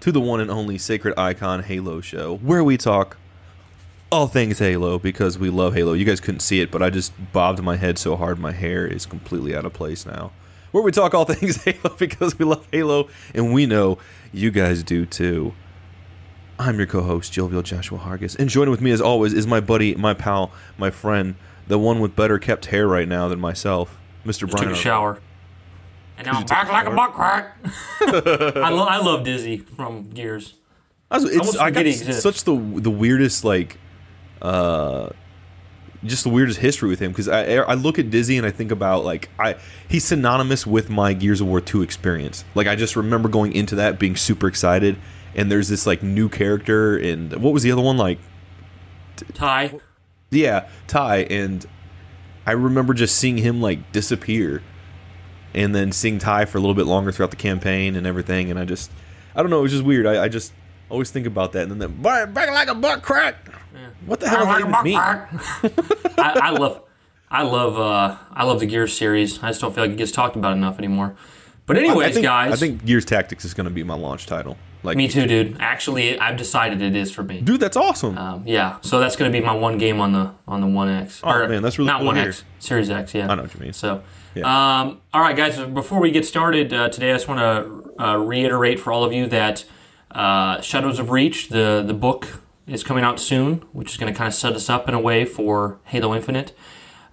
to the one and only Sacred Icon Halo show, where we talk all things Halo because we love Halo. You guys couldn't see it, but I just bobbed my head so hard my hair is completely out of place now. Where we talk all things Halo because we love Halo, and we know you guys do too. I'm your co-host, Jovial Joshua Hargis, and joining with me as always is my buddy, my pal, my friend, the one with better kept hair right now than myself, Mr. Just Brian. took a shower. And now I'm back like a butt crack. I, lo- I love Dizzy from Gears. I, was, it's, almost I got forget he s- exists. such the the weirdest like, uh, just the weirdest history with him because I I look at Dizzy and I think about like I he's synonymous with my Gears of War two experience. Like I just remember going into that being super excited, and there's this like new character and what was the other one like? Tai. Yeah, Tai, and I remember just seeing him like disappear, and then seeing Tai for a little bit longer throughout the campaign and everything, and I just, I don't know, it was just weird. I, I just always think about that, and then that back, back like a butt crack. What the hell does like that mean? I, I love I love uh I love the Gears series. I just don't feel like it gets talked about enough anymore. But anyways, I think, guys, I think Gears Tactics is going to be my launch title. Like me too, dude. Actually, I've decided it is for me. dude. That's awesome. Um, yeah, so that's going to be my one game on the on the One X. Oh, man, that's really not One to X, Series X. Yeah, I know what you mean. So, Yeah. um, all right, guys. Before we get started uh, today, I just want to uh, reiterate for all of you that uh, Shadows of Reach, the the book, is coming out soon, which is going to kind of set us up in a way for Halo Infinite.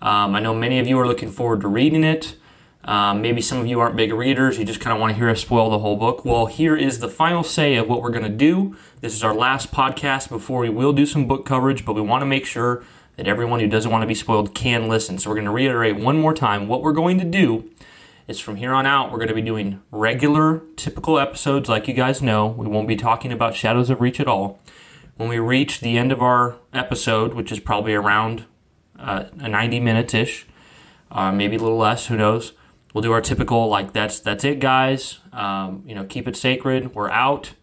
Um, I know many of you are looking forward to reading it. Um, maybe some of you aren't big readers. You just kind of want to hear us spoil the whole book. Well, here is the final say of what we're going to do. This is our last podcast before we will do some book coverage, but we want to make sure that everyone who doesn't want to be spoiled can listen. So we're going to reiterate one more time what we're going to do is from here on out, we're going to be doing regular, typical episodes like you guys know. We won't be talking about Shadows of Reach at all. When we reach the end of our episode, which is probably around uh, 90 minutes ish, uh, maybe a little less, who knows? We'll do our typical, like, that's, that's it, guys. Um, you know, keep it sacred. We're out.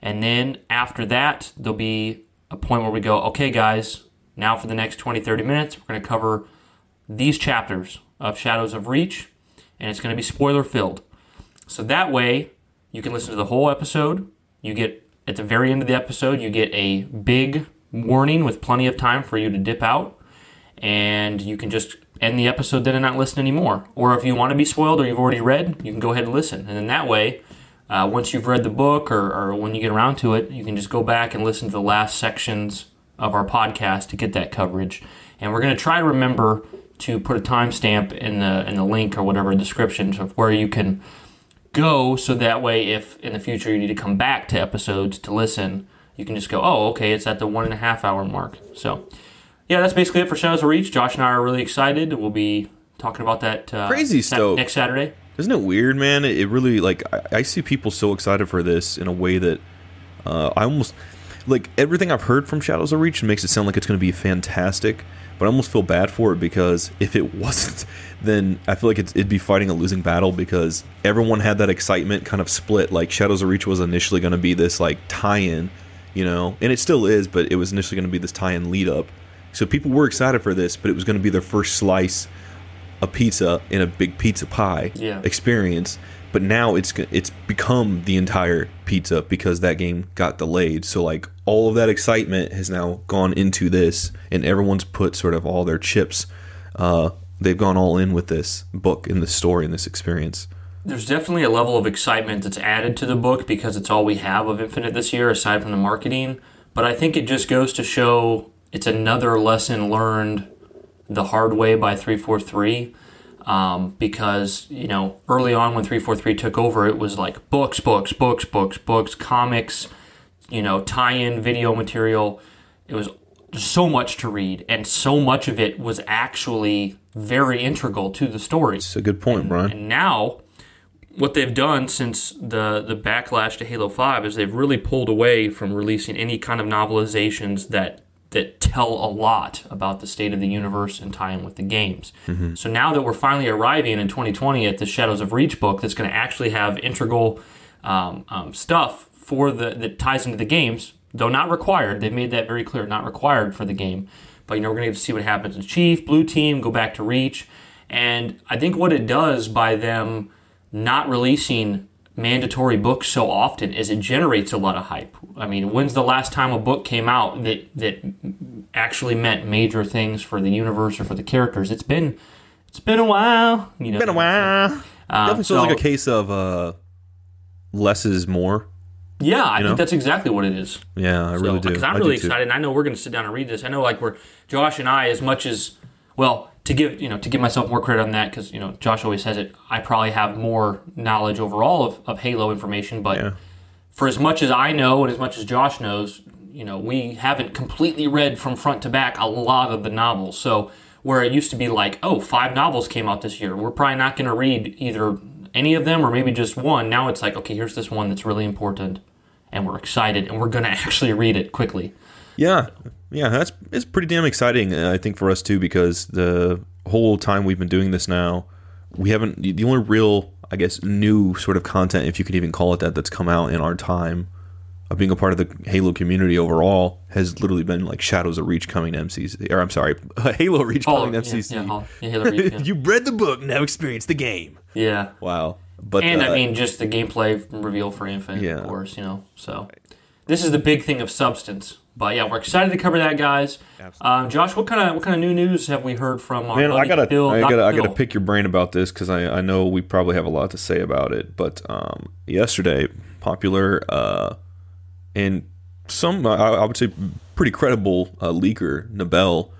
And then after that, there'll be a point where we go, okay, guys, now for the next 20, 30 minutes, we're going to cover these chapters of Shadows of Reach, and it's going to be spoiler filled. So that way, you can listen to the whole episode. You get, at the very end of the episode, you get a big warning with plenty of time for you to dip out, and you can just end the episode then and not listen anymore. Or if you want to be spoiled or you've already read, you can go ahead and listen. And then that way, uh, once you've read the book or, or when you get around to it, you can just go back and listen to the last sections of our podcast to get that coverage. And we're going to try to remember to put a timestamp in the in the link or whatever description of where you can go, so that way, if in the future you need to come back to episodes to listen, you can just go, oh, okay, it's at the one and a half hour mark. So, yeah, that's basically it for Shadows of Reach. Josh and I are really excited. We'll be talking about that uh, Crazy stuff. next Saturday. Isn't it weird, man? It, it really like I, I see people so excited for this in a way that uh, I almost like everything I've heard from Shadows of Reach makes it sound like it's going to be fantastic. But I almost feel bad for it because if it wasn't, then I feel like it's, it'd be fighting a losing battle because everyone had that excitement kind of split. Like Shadows of Reach was initially going to be this like tie-in, you know, and it still is, but it was initially going to be this tie-in lead up. So people were excited for this, but it was going to be their first slice of pizza in a big pizza pie Yeah. experience. But now it's it's become the entire pizza because that game got delayed. So like all of that excitement has now gone into this, and everyone's put sort of all their chips. Uh, they've gone all in with this book and this story and this experience. There's definitely a level of excitement that's added to the book because it's all we have of Infinite this year, aside from the marketing. But I think it just goes to show it's another lesson learned the hard way by 343. Um, because, you know, early on when 343 took over, it was like books, books, books, books, books, comics, you know, tie in video material. It was so much to read, and so much of it was actually very integral to the story. It's a good point, Brian. And now, what they've done since the the backlash to Halo Five is they've really pulled away from releasing any kind of novelizations that that tell a lot about the state of the universe and tie in with the games. So now that we're finally arriving in 2020 at the Shadows of Reach book, that's going to actually have integral um, um, stuff for the that ties into the games, though not required. They've made that very clear, not required for the game. But you know, we're going to to see what happens to Chief, Blue Team, go back to Reach, and I think what it does by them not releasing mandatory books so often is it generates a lot of hype. I mean, when's the last time a book came out that that actually meant major things for the universe or for the characters? It's been it's been a while. You know, It's Been a while. Um, Definitely so- feels like a case of uh, less is more. Yeah, I know? think that's exactly what it is. Yeah, I really do. Because I'm I really too. excited. And I know we're going to sit down and read this. I know, like we're Josh and I, as much as well, to give you know to give myself more credit on that, because you know Josh always says it. I probably have more knowledge overall of, of Halo information, but Yeah. for as much as I know and as much as Josh knows, you know, we haven't completely read from front to back a lot of the novels. So where it used to be like, oh, five novels came out this year, we're probably not going to read either any of them or maybe just one. Now it's like, okay, here's this one that's really important, and we're excited, and we're going to actually read it quickly. Yeah, yeah, that's it's pretty damn exciting. uh, I think for us too, because the whole time we've been doing this now, we haven't the only real, I guess, new sort of content, if you could even call it that, that's come out in our time of being a part of the Halo community overall has literally been like Shadows of Reach coming to MCC, or I'm sorry, Halo Reach Oh, coming to yeah, MCC. yeah, yeah, Halo Reach, yeah. you read the book, now experience the game. yeah. Wow, but And uh, I mean, just the gameplay reveal for Infinite, Yeah. of course, you know. So this is the big thing of substance. But yeah, we're excited to cover that, guys. Um, Josh, what kind of what kind of new news have we heard from our Man, I gotta, Bill, I gotta, I gotta pick your brain about this because I, I know we probably have a lot to say about it. But um, yesterday, popular uh, and some, I, I would say, pretty credible uh, leaker, Nabel,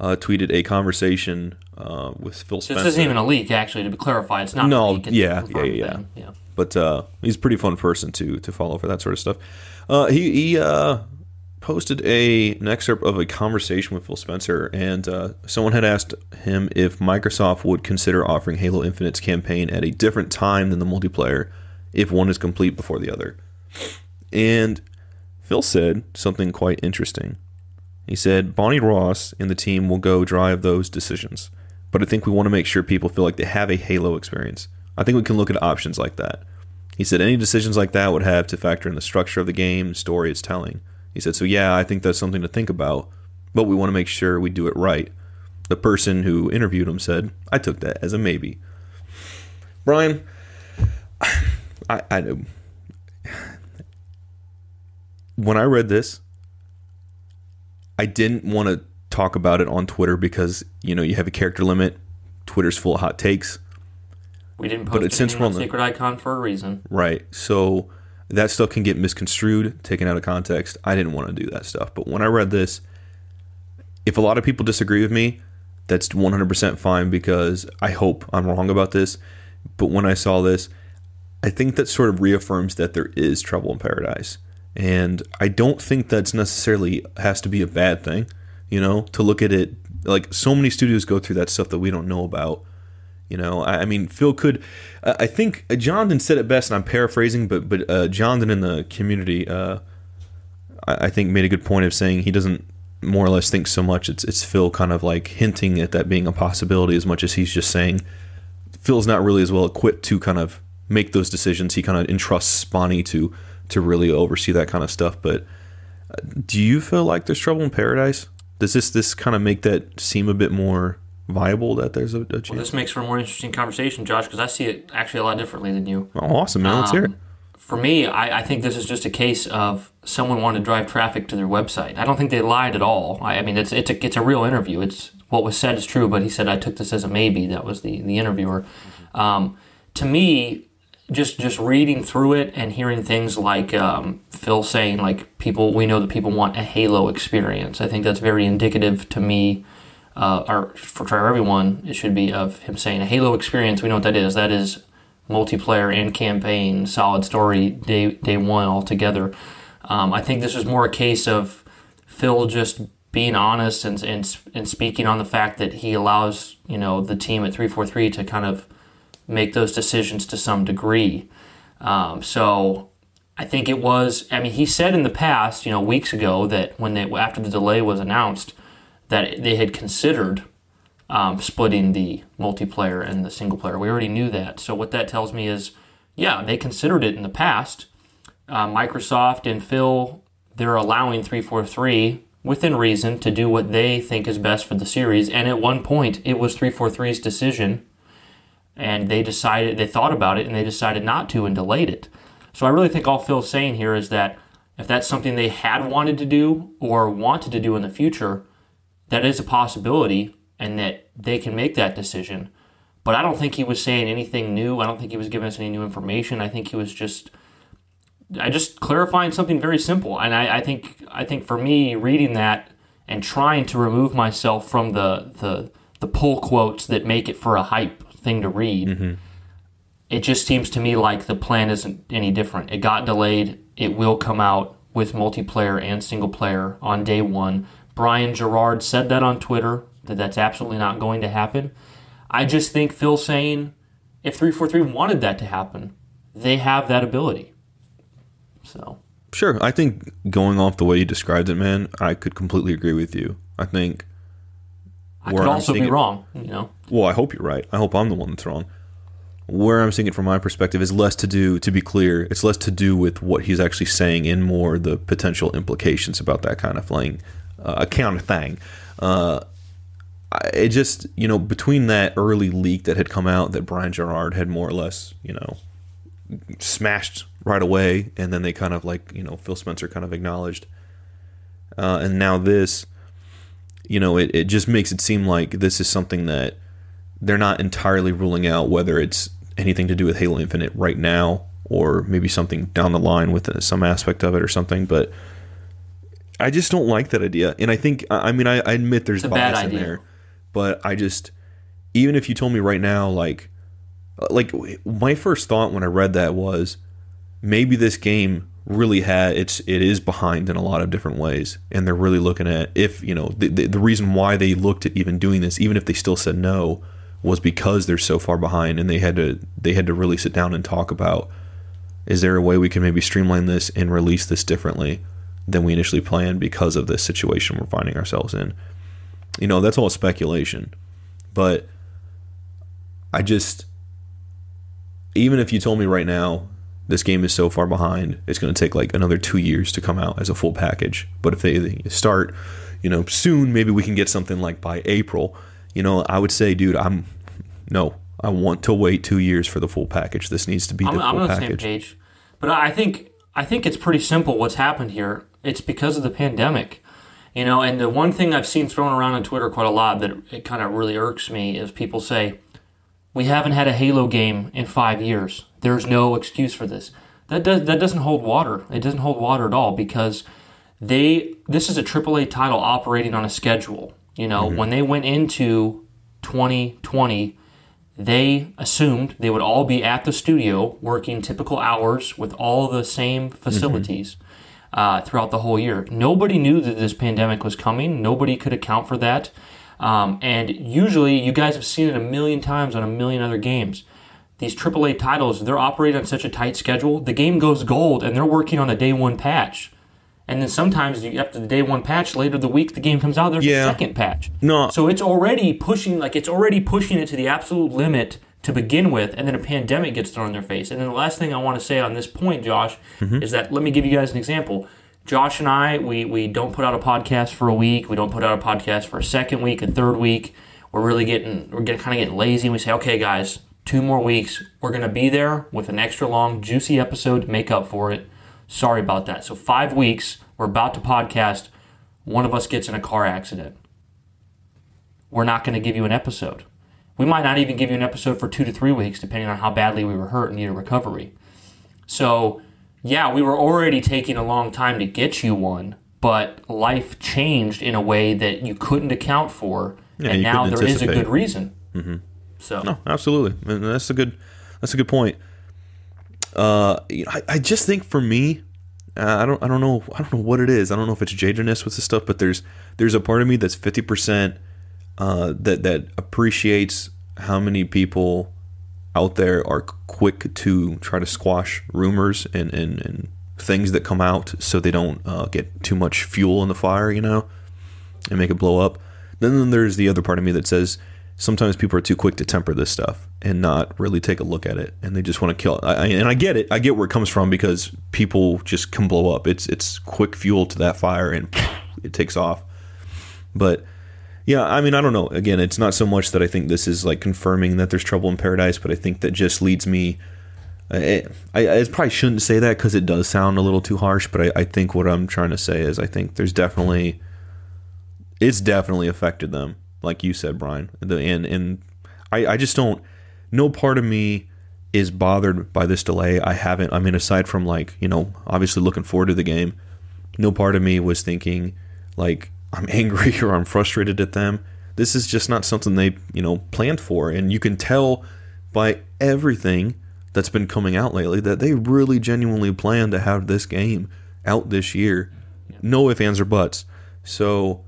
uh, tweeted a conversation uh, with Phil This isn't even a leak, actually. To be clarified, it's not. No, a leak, it's a yeah, yeah, yeah. thing. yeah. but uh, he's a pretty fun person to to follow for that sort of stuff. Uh, he he uh, posted a an excerpt of a conversation with Phil Spencer, and uh, someone had asked him if Microsoft would consider offering Halo Infinite's campaign at a different time than the multiplayer, if one is complete before the other. And Phil said something quite interesting. He said, Bonnie Ross and the team will go drive those decisions. But I think we want to make sure people feel like they have a Halo experience. I think we can look at options like that. He said any decisions like that would have to factor in the structure of the game, story it's telling. He said, so yeah, I think that's something to think about, but we want to make sure we do it right. The person who interviewed him said, I took that as a maybe. Brian, I, I know. When I read this, I didn't want to talk about it on Twitter because you know you have a character limit. Twitter's full of hot takes, We didn't post it- it since we're on the- Sacred Icon for a reason. right? So that stuff can get misconstrued, taken out of context. I didn't want to do that stuff, but when I read this, if a lot of people disagree with me, that's 100% fine because I hope I'm wrong about this. But when I saw this, I think that sort of reaffirms that there is trouble in paradise. And I don't think that's necessarily has to be a bad thing, you know, to look at it like so many studios go through that stuff that we don't know about. You know, I, I mean, Phil could. I I think Jonathan said it best, and I'm paraphrasing, but but uh, Jonathan in the community, uh, I, I think, made a good point of saying he doesn't more or less think so much. It's it's Phil kind of like hinting at that being a possibility as much as he's just saying Phil's not really as well equipped to kind of make those decisions. He kind of entrusts Bonnie to to really oversee that kind of stuff. But uh, do you feel like there's trouble in paradise? Does this this kind of make that seem a bit more viable that there's a, a chance? Well, this makes for a more interesting conversation, Josh, because I see it actually a lot differently than you. oh, awesome, man. Let's hear it. Um, For me, I, I think this is just a case of someone wanted to drive traffic to their website. I don't think they lied at all. I, I mean, it's it's a it's a real interview. It's what was said is true, but he said I took this as a maybe. That was the the interviewer. Um, to me, just just reading through it and hearing things like um, Phil saying like people we know that people want a Halo experience. I think that's very indicative to me. Uh, or for, for everyone, it should be of him saying a Halo experience. We know what that is. That is multiplayer and campaign, solid story day day one altogether. Um, I think this is more a case of Phil just being honest and, and and speaking on the fact that he allows you know the team at three four three to kind of make those decisions to some degree. Um, so I think it was. I mean, he said in the past, you know, weeks ago that when they after the delay was announced, that they had considered um, splitting the multiplayer and the single player. We already knew that. So what that tells me is, yeah, they considered it in the past. Uh, Microsoft and Phil, they're allowing 343 within reason to do what they think is best for the series. And at one point, it was 343's decision, and they decided they thought about it and they decided not to and delayed it. So I really think all Phil's saying here is that if that's something they had wanted to do or wanted to do in the future, that is a possibility and that they can make that decision. But I don't think he was saying anything new. I don't think he was giving us any new information. I think he was just I just clarifying something very simple. And I, I think I think for me reading that and trying to remove myself from the the the pull quotes that make it for a hype thing to read, mm-hmm. it just seems to me like the plan isn't any different. It got delayed. It will come out with multiplayer and single player on day one. Brian Jarrard said that on Twitter that that's absolutely not going to happen. I just think Phil saying if 343 wanted that to happen, they have that ability. So, Sure. I think going off the way you described it, man, I could completely agree with you. I think. I could I'm also be it- wrong, you know. Well, I hope you're right. I hope I'm the one that's wrong. Where I'm seeing it from my perspective is less to do, to be clear, it's less to do with what he's actually saying and more the potential implications about that kind of thing, a counter thing. Uh, it just, you know, between that early leak that had come out that Brian Jarrard had more or less, you know, smashed right away, and then they kind of like, you know, Phil Spencer kind of acknowledged, uh, and now this, you know, it, it just makes it seem like this is something that they're not entirely ruling out whether it's anything to do with Halo Infinite right now or maybe something down the line with uh, some aspect of it or something. But I just don't like that idea. And I think, I mean, I, I admit there's bias in idea. there, but I just, even if you told me right now, like, uh, like my first thought when I read that was maybe this game really had it's it is behind in a lot of different ways and they're really looking at if you know the, the, the reason why they looked at even doing this even if they still said no was because they're so far behind and they had to they had to really sit down and talk about is there a way we can maybe streamline this and release this differently than we initially planned because of this situation we're finding ourselves in you know that's all speculation but i just even if you told me right now this game is so far behind, it's going to take like another two years to come out as a full package. But if they, start, you know, soon, maybe we can get something like by April. You know, I would say, dude, I'm no, I want to wait two years for the full package. This needs to be I'm, the I'm full on the same package. page, but I think I think it's pretty simple. What's happened here? It's because of the pandemic, you know. And the one thing I've seen thrown around on Twitter quite a lot that it kind of really irks me is people say, "We haven't had a Halo game in five years. There's no excuse for this." That does that doesn't hold water. It doesn't hold water at all because they this is a AAA title operating on a schedule. You know, mm-hmm. when they went into 2020 they assumed they would all be at the studio working typical hours with all the same facilities uh, throughout the whole year. Nobody knew that this pandemic was coming. Nobody could account for that. Um, and usually, you guys have seen it a million times on a million other games. These AAA titles, they're operating on such a tight schedule. The game goes gold, and they're working on a day one patch. And then sometimes you, after the day one patch, later the week the game comes out, there's Yeah. a second patch. No. So it's already pushing, like it's already pushing it to the absolute limit to begin with, and then a pandemic gets thrown in their face. And then the last thing I want to say on this point, Josh, mm-hmm. is that let me give you guys an example. Josh and I, we we don't put out a podcast for a week. We don't put out a podcast for a second week, a third week. we're really getting we're getting kind of getting lazy and we say, okay, guys, two more weeks, we're gonna be there with an extra long, juicy episode to make up for it. Sorry about that. So five weeks, we're about to podcast. One of us gets in a car accident. We're not going to give you an episode. We might not even give you an episode for two to three weeks, depending on how badly we were hurt and need a recovery. So, yeah, we were already taking a long time to get you one, but life changed in a way that you couldn't account for, Yeah, and now there is a good reason. Mm-hmm. So, No, absolutely, and that's a good that's a good point. Uh, you know, I, I just think for me, I don't I don't know I don't know what it is. I don't know if it's jadedness with this stuff, but there's there's a part of me that's fifty percent uh, that that appreciates how many people out there are quick to try to squash rumors and and, and things that come out so they don't uh, get too much fuel in the fire, you know, and make it blow up. Then, then there's the other part of me that says sometimes people are too quick to temper this stuff and not really take a look at it, and they just want to kill. I, I, and I get it. I get where it comes from because people just can blow up. It's it's quick fuel to that fire, and it takes off. But yeah, I mean, I don't know. Again, it's not so much that I think this is like confirming that there's trouble in paradise, but I think that just leads me. I, I, I probably shouldn't say that because it does sound a little too harsh, but I, I think what I'm trying to say is I think there's definitely it's definitely affected them, like you said, Brian. The, and and I, I just don't. No part of me is bothered by this delay. I haven't. I mean, aside from like you know, obviously looking forward to the game, no part of me was thinking like I'm angry or I'm frustrated at them. This is just not something they you know planned for, and you can tell by everything that's been coming out lately that they really genuinely plan to have this game out this year. No ifs, ands, or buts. So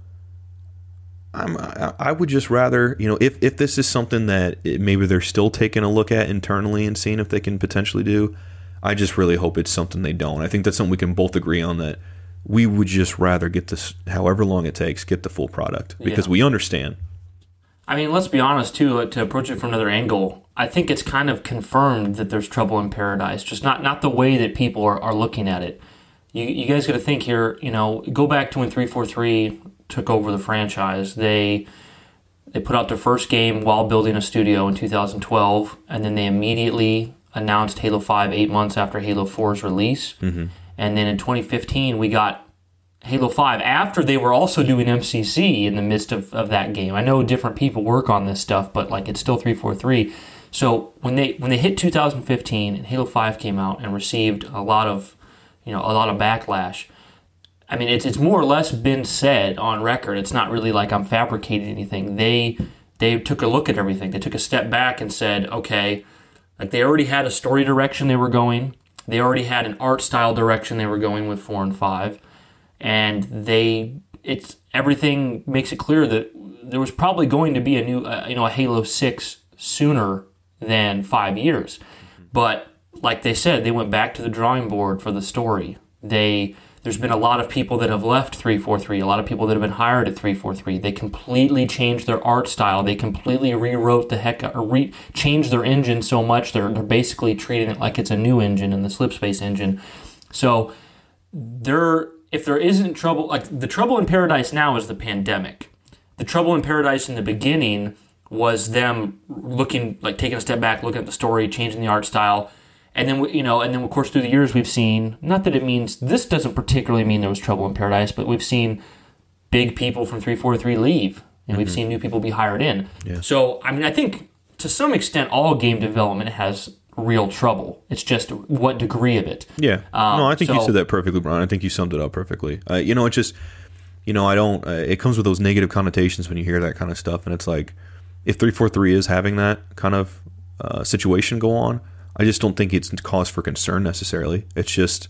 I'm, I I would just rather, you know, if, if this is something that it, maybe they're still taking a look at internally and seeing if they can potentially do, I just really hope it's something they don't. I think that's something we can both agree on that we would just rather get this, however long it takes, get the full product because Yeah. we understand. I mean, let's be honest too. uh, To approach it from another angle, I think it's kind of confirmed that there's trouble in paradise. Just not not the way that people are, are looking at it. You you guys got to think here. You know, go back to when three four three took over the franchise. They they put out their first game while building a studio in 2012, and then they immediately announced Halo 5 eight months after Halo 4's release. Mm-hmm. And then in 2015, we got Halo 5 after they were also doing MCC in the midst of, of that game. I know different people work on this stuff, but like it's still 343. So when they when they hit 2015 and Halo 5 came out and received a lot of you know a lot of backlash, I mean, it's it's more or less been said on record. It's not really like I'm fabricating anything. They they took a look at everything. They took a step back and said, okay, like they already had a story direction they were going. They already had an art style direction they were going with four and five, and they it's everything makes it clear that there was probably going to be a new uh, you know a Halo six sooner than five years, but like they said, they went back to the drawing board for the story. They there's been a lot of people that have left 343, a lot of people that have been hired at 343. They completely changed their art style. They completely rewrote the heck or re, changed their engine so much they're they're basically treating it like it's a new engine and the Slipspace engine. So there if there isn't trouble like the trouble in paradise now is the pandemic. The trouble in paradise in the beginning was them looking like taking a step back, looking at the story, changing the art style, and then you know, and then of course through the years we've seen not that it means this doesn't particularly mean there was trouble in paradise, but we've seen big people from 343 leave and we've seen new people be hired in. So, I mean, I think to some extent all game development has real trouble. It's just what degree of it. Yeah. Um, no, I think you said that perfectly, Brian. I think you summed it up perfectly. Uh, you know, it just, you know, I don't. Uh, it comes with those negative connotations when you hear that kind of stuff, and it's like, if three four three is having that kind of uh, situation go on, I just don't think it's cause for concern necessarily. It's just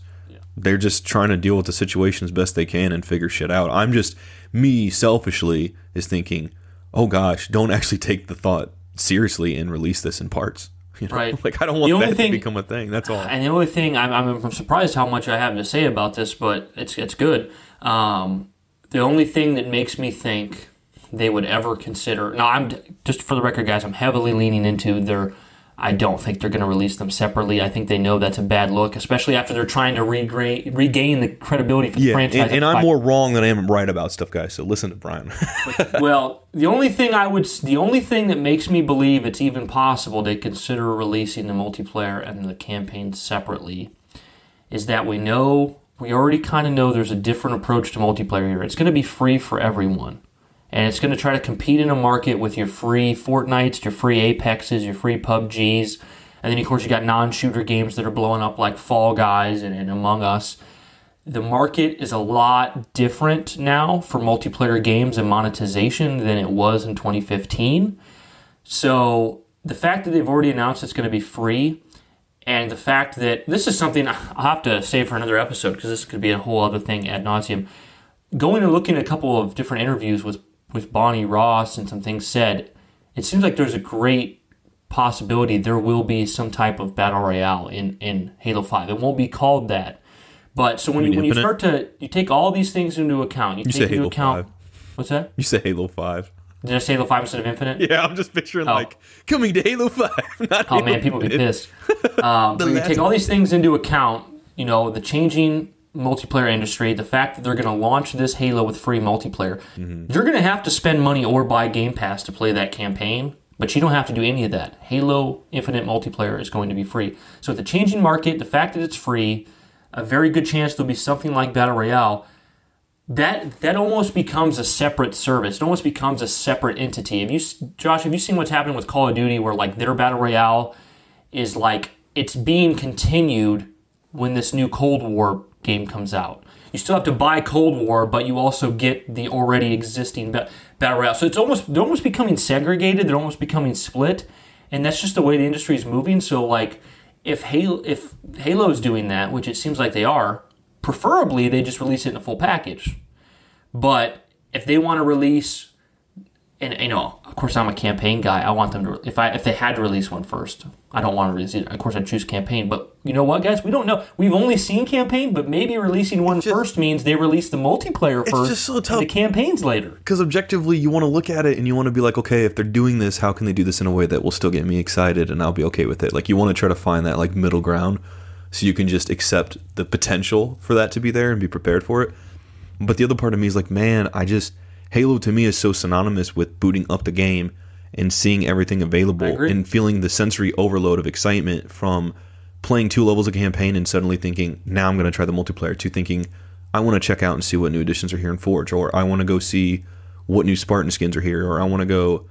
they're just trying to deal with the situation as best they can and figure shit out. I'm just me selfishly is thinking, oh gosh, don't actually take the thought seriously and release this in parts. You know? Right. Like I don't want The that thing- to become a thing. That's all. And the only thing I'm, I'm surprised how much I have to say about this, but it's it's good. Um, the only thing that makes me think they would ever consider now, I'm just for the record, guys, I'm heavily leaning into their I don't think they're going to release them separately. I think they know that's a bad look, especially after they're trying to regain regain the credibility for the Yeah, franchise. and, and I'm more wrong than I am right about stuff, guys. So listen to Brian. well, the only thing I would, the only thing that makes me believe it's even possible they consider releasing the multiplayer and the campaign separately is that we know, we already kind of know there's a different approach to multiplayer here. It's going to be free for everyone. And it's going to try to compete in a market with your free Fortnites, your free Apexes, your free PUBGs. And then, of course, you got non shooter games that are blowing up like Fall Guys and, and Among Us the market is a lot different now for multiplayer games and monetization than it was in 2015. So the fact that they've already announced it's going to be free, and the fact that this is something I'll have to save for another episode because this could be a whole other thing ad nauseum. Going and looking at a couple of different interviews with with Bonnie Ross and some things said, it seems like there's a great possibility there will be some type of battle royale in in Halo Five. It won't be called that. But so when you, when you start to you take all these things into account, you, You take say into Halo account 5. what's that? you say Halo Five. Did I say Halo Five instead of Infinite? Yeah, I'm just picturing like coming to Halo Five. Not Oh Halo man, people be pissed. Um, but you take all these things into account. You know the changing multiplayer industry, the fact that they're going to launch this Halo with free multiplayer. Mm-hmm. You're going to have to spend money or buy Game Pass to play that campaign, but you don't have to do any of that. Halo Infinite multiplayer is going to be free. So with the changing market, the fact that it's free, a very good chance there'll be something like Battle Royale. That that almost becomes a separate service. It almost becomes a separate entity. Have you, Josh? Have you seen what's happening with Call of Duty, where like their battle royale is like it's being continued when this new Cold War game comes out. You still have to buy Cold War, but you also get the already existing ba- battle royale. So it's almost they're almost becoming segregated. They're almost becoming split, and that's just the way the industry is moving. So like if Halo if Halo's doing that, which it seems like they are, preferably they just release it in a full package. But if they want to release, and you know, of course, I'm a campaign guy. I want them to. If I if they had to release one first, I don't want to release it. Of course, I choose campaign. But you know what, guys? We don't know. We've only seen campaign, but maybe releasing one first just- means they release the multiplayer first. It's just so tough. The campaigns later. because objectively you want to look at it and you want to be like okay if they're doing this how can they do this in a way that will still get me excited and i'll be okay with it like you want to try to find that like middle ground so you can just accept the potential for that to be there and be prepared for it but the other part of me is like man i just halo to me is so synonymous with booting up the game and seeing everything available and feeling the sensory overload of excitement from playing two levels of campaign and suddenly thinking now i'm going to try the multiplayer to thinking i want to check out and see what new additions are here in forge or i want to go see what new spartan skins are here or i want to go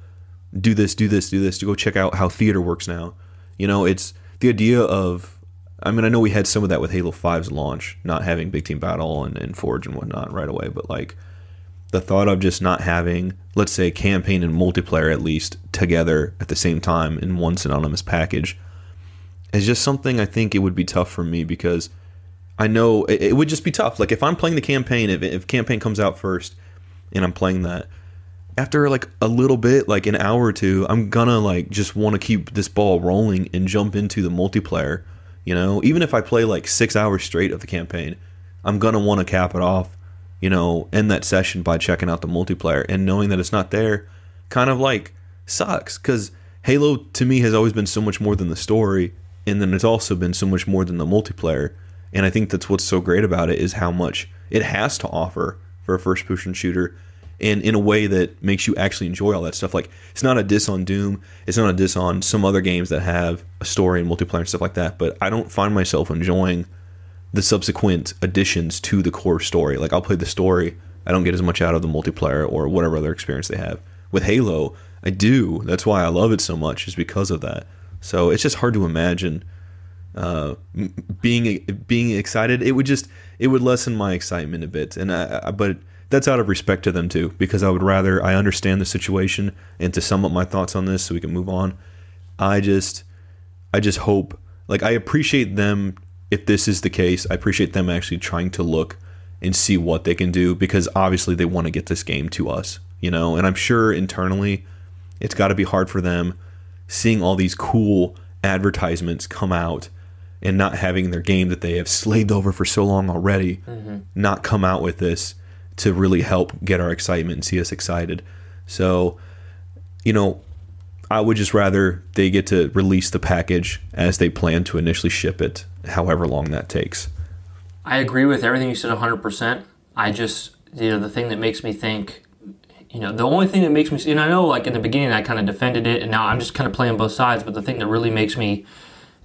do this do this do this to go check out how theater works now. You know it's the idea of i mean i know we had some of that with halo 5's launch not having big team battle and, and forge and whatnot right away but like the thought of just not having let's say campaign and multiplayer at least together at the same time in one synonymous package is just something i think it would be tough for me because i know it, it would just be tough. Like if i'm playing the campaign if, if campaign comes out first and i'm playing that after like a little bit like an hour or two i'm gonna like just want to keep this ball rolling and jump into the multiplayer you know? Even if i play like six hours straight of the campaign i'm gonna want to cap it off you know end that session by checking out the multiplayer and knowing that it's not there kind of like sucks because halo to me has always been so much more than the story and then it's also been so much more than the multiplayer and i think that's what's so great about it is how much it has to offer for a first person shooter and in a way that makes you actually enjoy all that stuff. Like it's not a diss on Doom, it's not a diss on some other games that have a story and multiplayer and stuff like that. But I don't find myself enjoying the subsequent additions to the core story. Like I'll play the story, I don't get as much out of the multiplayer or whatever other experience they have. With Halo, I do. That's why I love it so much, is because of that. So it's just hard to imagine uh, being being excited. It would just it would lessen my excitement a bit, and I, I, but that's out of respect to them too, because I would rather I understand the situation and to sum up my thoughts on this so we can move on. I just I just hope like I appreciate them if this is the case. I appreciate them actually trying to look and see what they can do because obviously they want to get this game to us, you know, and I'm sure internally it's got to be hard for them seeing all these cool advertisements come out and not having their game that they have slaved over for so long already mm-hmm. not come out with this to really help get our excitement and see us excited. So, you know, I would just rather they get to release the package as they plan to initially ship it, however long that takes. I agree with everything you said 100%. I just, you know, the thing that makes me think, you know, the only thing that makes me, and I know like in the beginning I kind of defended it and now I'm just kind of playing both sides, but the thing that really makes me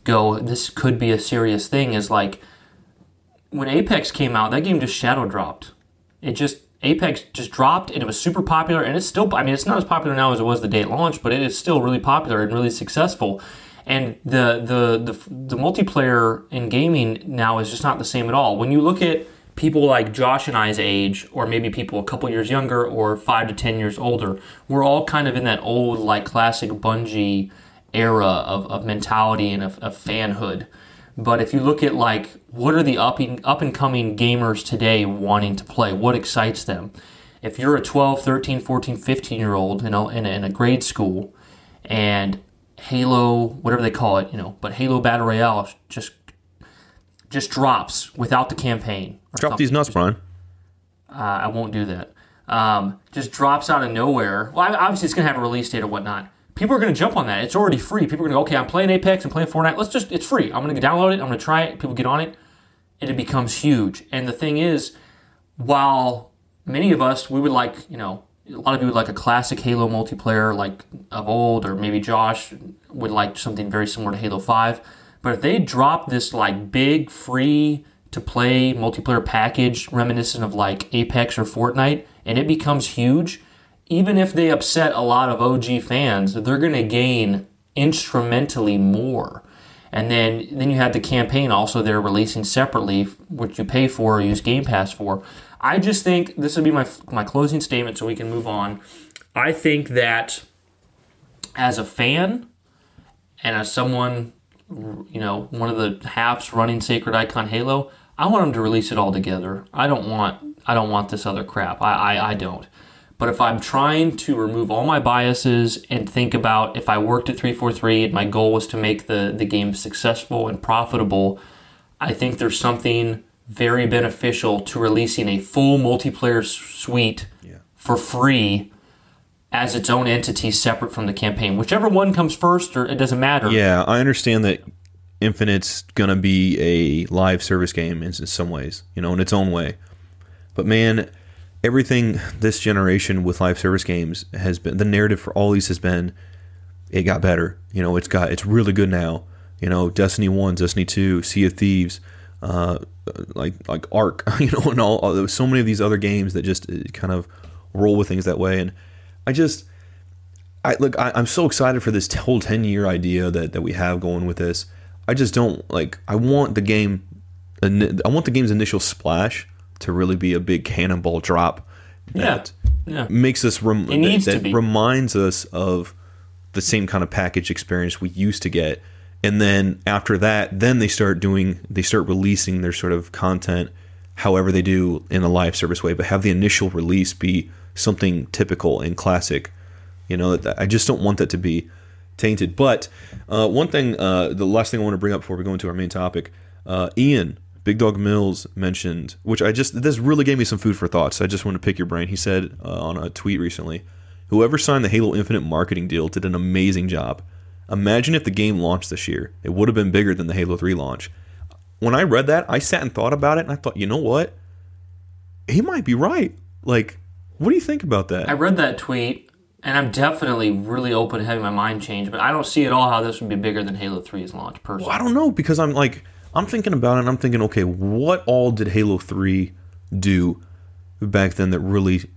go, this could be a serious thing is like when Apex came out, that game just shadow dropped. It just, Apex just dropped and it was super popular and it's still, I mean, it's not as popular now as it was the day it launched, but it is still really popular and really successful. And the, the, the, the multiplayer in gaming now is just not the same at all. When you look at people like Josh and I's age, or maybe people a couple years younger or five to ten years older, we're all kind of in that old, like classic Bungie era of, of mentality and of, of fanhood. But if you look at like what are the up and, up and coming gamers today wanting to play, what excites them? If you're a 12, 13, 14, 15 year old you know, in, a, in a grade school and Halo, whatever they call it, you know, but Halo Battle Royale just just drops without the campaign. Drop something. these nuts, Brian. Uh, I won't do that. Um, just drops out of nowhere. Well, obviously it's gonna have a release date or whatnot. People are gonna jump on that. It's already free. People are gonna go, okay, I'm playing Apex, I'm playing Fortnite. Let's just, it's free. I'm gonna download it. I'm gonna try it. People get on it, and it becomes huge. And the thing is, while many of us we would like, you know, a lot of you would like a classic Halo multiplayer like of old, or maybe Josh would like something very similar to Halo Five. But if they drop this like big free to play multiplayer package reminiscent of like Apex or Fortnite, and it becomes huge, even if they upset a lot of OG fans, they're going to gain instrumentally more. And then, then you have the campaign also they're releasing separately, which you pay for or use Game Pass for. I just think this would be my my closing statement, so we can move on. I think that as a fan and as someone, you know, one of the halves running Sacred Icon Halo, I want them to release it all together. I don't want I don't want this other crap. I, I, I don't. But if I'm trying to remove all my biases and think about if I worked at 343 and my goal was to make the, the game successful and profitable, I think there's something very beneficial to releasing a full multiplayer suite for free as its own entity separate from the campaign. Whichever one comes first, or it doesn't matter. Yeah, I understand that Infinite's gonna be a live service game in, in some ways, you know, in its own way. But man, everything this generation with live service games has been the narrative for all these has been it got better. You know, it's got it's really good now. You know, Destiny One, Destiny Two, Sea of Thieves, uh, like like Ark, you know, and all, all there was so many of these other games that just uh, kind of roll with things that way. And I just, I look, I, I'm so excited for this whole ten year idea that that we have going with this. I just don't like. I want the game. I want the game's initial splash to really be a big cannonball drop that Yeah. makes us rem- It needs that, that reminds us of the same kind of package experience we used to get. And then after that then they start doing they start releasing their sort of content however they do in a live service way but have the initial release be something typical and classic. You know that i just don't want that to be tainted. But uh, one thing uh, the last thing i want to bring up before we go into our main topic uh, ian big dog mills mentioned which i just this really gave me some food for thought so i just want to pick your brain. He said uh, on a tweet recently whoever signed the halo infinite marketing deal did an amazing job. Imagine if the game launched this year. It would have been bigger than the halo 3 launch. When i read that i sat and thought about it and i thought you know what? He might be right. Like what do you think about that? I read that tweet, and I'm definitely really open to having my mind change, but I don't see at all how this would be bigger than Halo 3's launch, personally. Well, I don't know because I'm like I'm thinking about it and I'm thinking, okay, what all did Halo Three do back then that really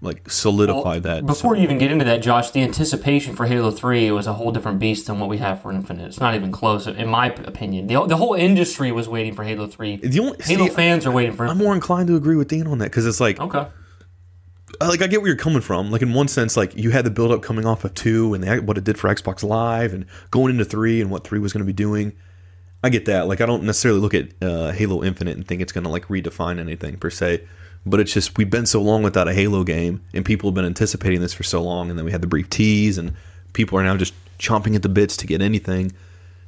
like solidified that? Before you even get into that, Josh, the anticipation for Halo 3 was a whole different beast than what we have for Infinite. It's not even close, in my opinion. The, the whole industry was waiting for Halo 3. The only- Halo see, fans are waiting for I'm more inclined to agree with Dan on that because it's like Okay. Uh, like I get where you're coming from. Like in one sense, like you had the build up coming off of two and the, what it did for Xbox Live and going into three and what three was going to be doing. I get that. Like I don't necessarily look at uh, Halo Infinite and think it's going to like redefine anything per se. But it's just we've been so long without a Halo game, and people have been anticipating this for so long, and then we had the brief tease, and people are now just chomping at the bits to get anything,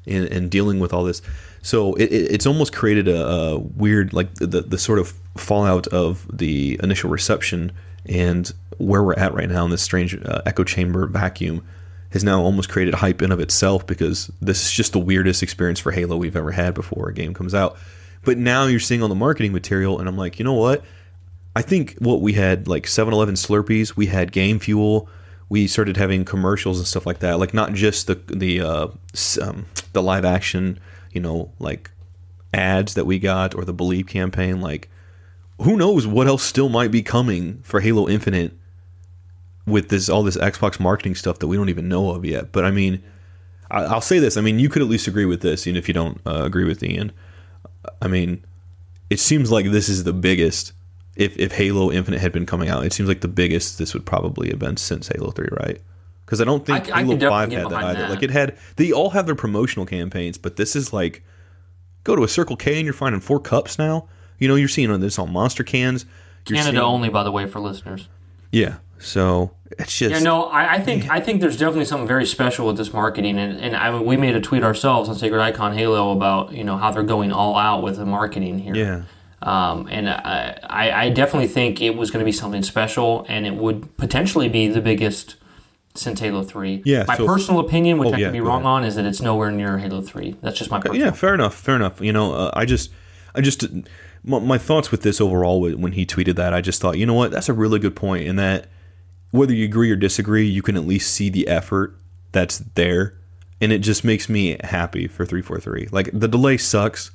and, and dealing with all this. So it, it, it's almost created a, a weird like the the sort of fallout of the initial reception and where we're at right now in this strange uh, echo chamber vacuum has now almost created hype in of itself because this is just the weirdest experience for Halo we've ever had before a game comes out. But now you're seeing all the marketing material, and I'm like, you know what? I think what we had like 7-Eleven Slurpees, we had Game Fuel, we started having commercials and stuff like that. Like not just the the uh, um, the live action, you know, like ads that we got or the Believe campaign. Like who knows what else still might be coming for Halo Infinite with this all this Xbox marketing stuff that we don't even know of yet. But I mean, I, will say this. I mean, you could at least agree with this, even if you don't uh, agree with Ian. I mean, it seems like this is the biggest. If, if Halo Infinite had been coming out, it seems like the biggest this would probably have been since Halo Three, right? Because I don't think I, I Halo Five had that either. That. Like it had, they all have their promotional campaigns, but this is like, go to a Circle K and you're finding four cups now. You know, you're seeing on this on monster cans. You're Canada seeing, only, by the way, for listeners. Yeah, so it's just yeah. No, I, I think I think there's definitely something very special with this marketing, and and I, we made a tweet ourselves on Sacred Icon Halo about you know how they're going all out with the marketing here. Yeah. Um, and I, I definitely think it was going to be something special, and it would potentially be the biggest since Halo Three. Yeah. My so, personal opinion, which oh, I yeah, could be wrong ahead. on, is that it's nowhere near Halo Three. That's just my personal. Yeah, fair enough. Fair enough. You know, uh, I just, I just, my, my thoughts with this overall when he tweeted that, I just thought, you know what, that's a really good point, in that whether you agree or disagree, you can at least see the effort that's there, and it just makes me happy for 343. Like the delay sucks,